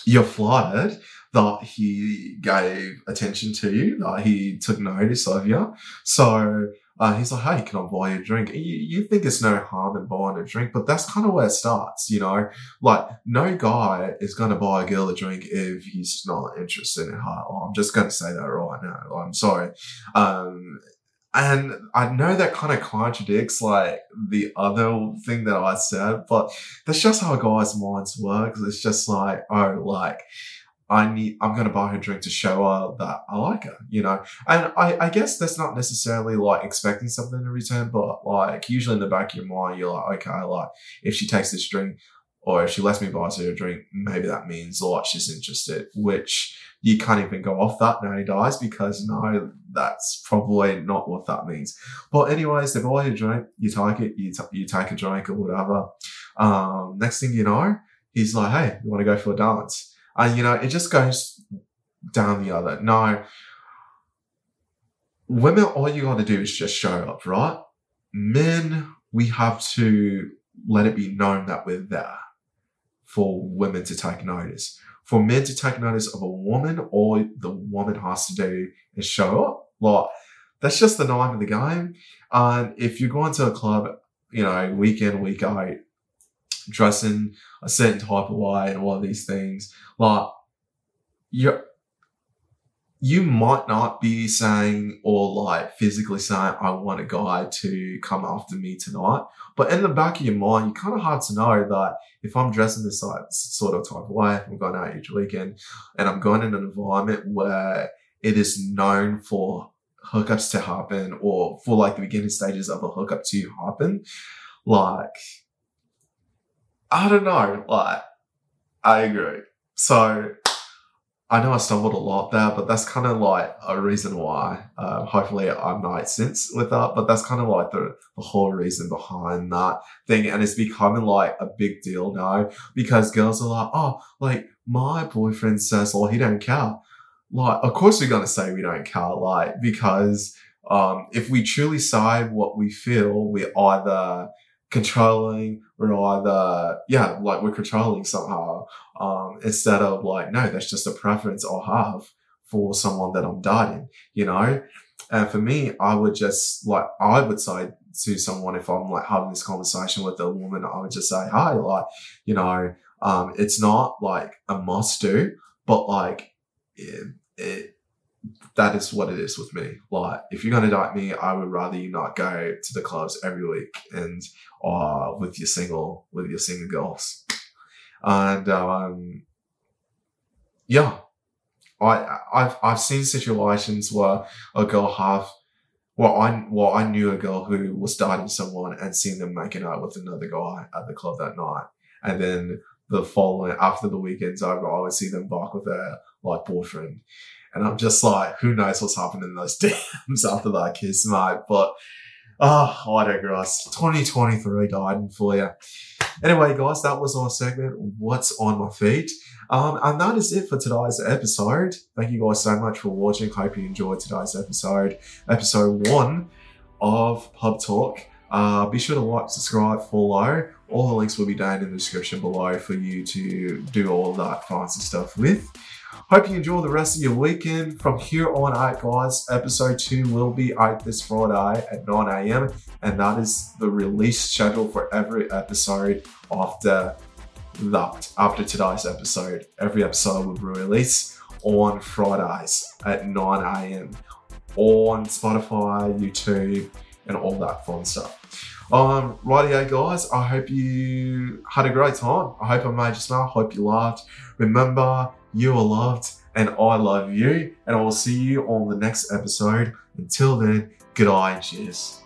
you're flattered that he gave attention to you, that he took notice of you. So, uh, he's like, hey, can I buy you a drink? You, you think it's no harm in buying a drink, but that's kind of where it starts, you know? Like, no guy is going to buy a girl a drink if he's not interested in her. Oh, I'm just going to say that right now. I'm sorry. Um, and I know that kind of contradicts like the other thing that I said, but that's just how guys' minds work. It's just like, oh, like, I need, I'm going to buy her a drink to show her that I like her, you know? And I, I guess that's not necessarily like expecting something in return, but like usually in the back of your mind, you're like, okay, like if she takes this drink or if she lets me buy her a drink, maybe that means like she's interested, which you can't even go off that nowadays because no, that's probably not what that means. But anyways, they buy you a drink, you take it, you, t- you take a drink or whatever. Um, next thing you know, he's like, hey, you want to go for a dance? And, you know, it just goes down the other. No, women, all you got to do is just show up, right? Men, we have to let it be known that we're there for women to take notice. For men to take notice of a woman, all the woman has to do is show up. Like, that's just the name of the game. And if you're going to a club, you know, week in, week out, dressing a certain type of way and all of these things, like you you might not be saying or like physically saying, I want a guy to come after me tonight. But in the back of your mind, you kind of hard to know that if I'm dressing this like, sort of type of way, I'm going out each weekend and I'm going in an environment where it is known for hookups to happen or for like the beginning stages of a hookup to happen, like I don't know. Like, I agree. So, I know I stumbled a lot there, but that's kind of like a reason why. Uh, hopefully, I'm not since with that, but that's kind of like the, the whole reason behind that thing. And it's becoming like a big deal now because girls are like, oh, like my boyfriend says, oh, he don't care. Like, of course, we're going to say we don't care, like, because um, if we truly say what we feel, we're either controlling we're either yeah like we're controlling somehow um instead of like no that's just a preference i'll have for someone that i'm dating you know and for me i would just like i would say to someone if i'm like having this conversation with a woman i would just say hi like you know um it's not like a must do but like it, it that is what it is with me. Like, if you're gonna date me, I would rather you not go to the clubs every week and uh with your single with your single girls. And um yeah. I I've I've seen situations where a girl have well I well I knew a girl who was dating someone and seen them making out with another guy at the club that night. And then the following after the weekend's over, I would see them back with their like boyfriend. And I'm just like, who knows what's happening in those [laughs] DMs after that kiss, mate. But, oh, I digress. 2023 died for you. Anyway, guys, that was our segment, What's on My Feed. Um, and that is it for today's episode. Thank you guys so much for watching. Hope you enjoyed today's episode, episode one of Pub Talk. Uh, be sure to like, subscribe, follow. All the links will be down in the description below for you to do all that fancy stuff with. Hope you enjoy the rest of your weekend. From here on out, guys, episode two will be out this Friday at 9 a.m. And that is the release schedule for every episode after that. After today's episode, every episode will be released on Fridays at 9 a.m. on Spotify, YouTube, and all that fun stuff. Um, rightio, guys. I hope you had a great time. I hope I made you smile. Hope you laughed. Remember, you are loved, and I love you. And I will see you on the next episode. Until then, good eye and cheers.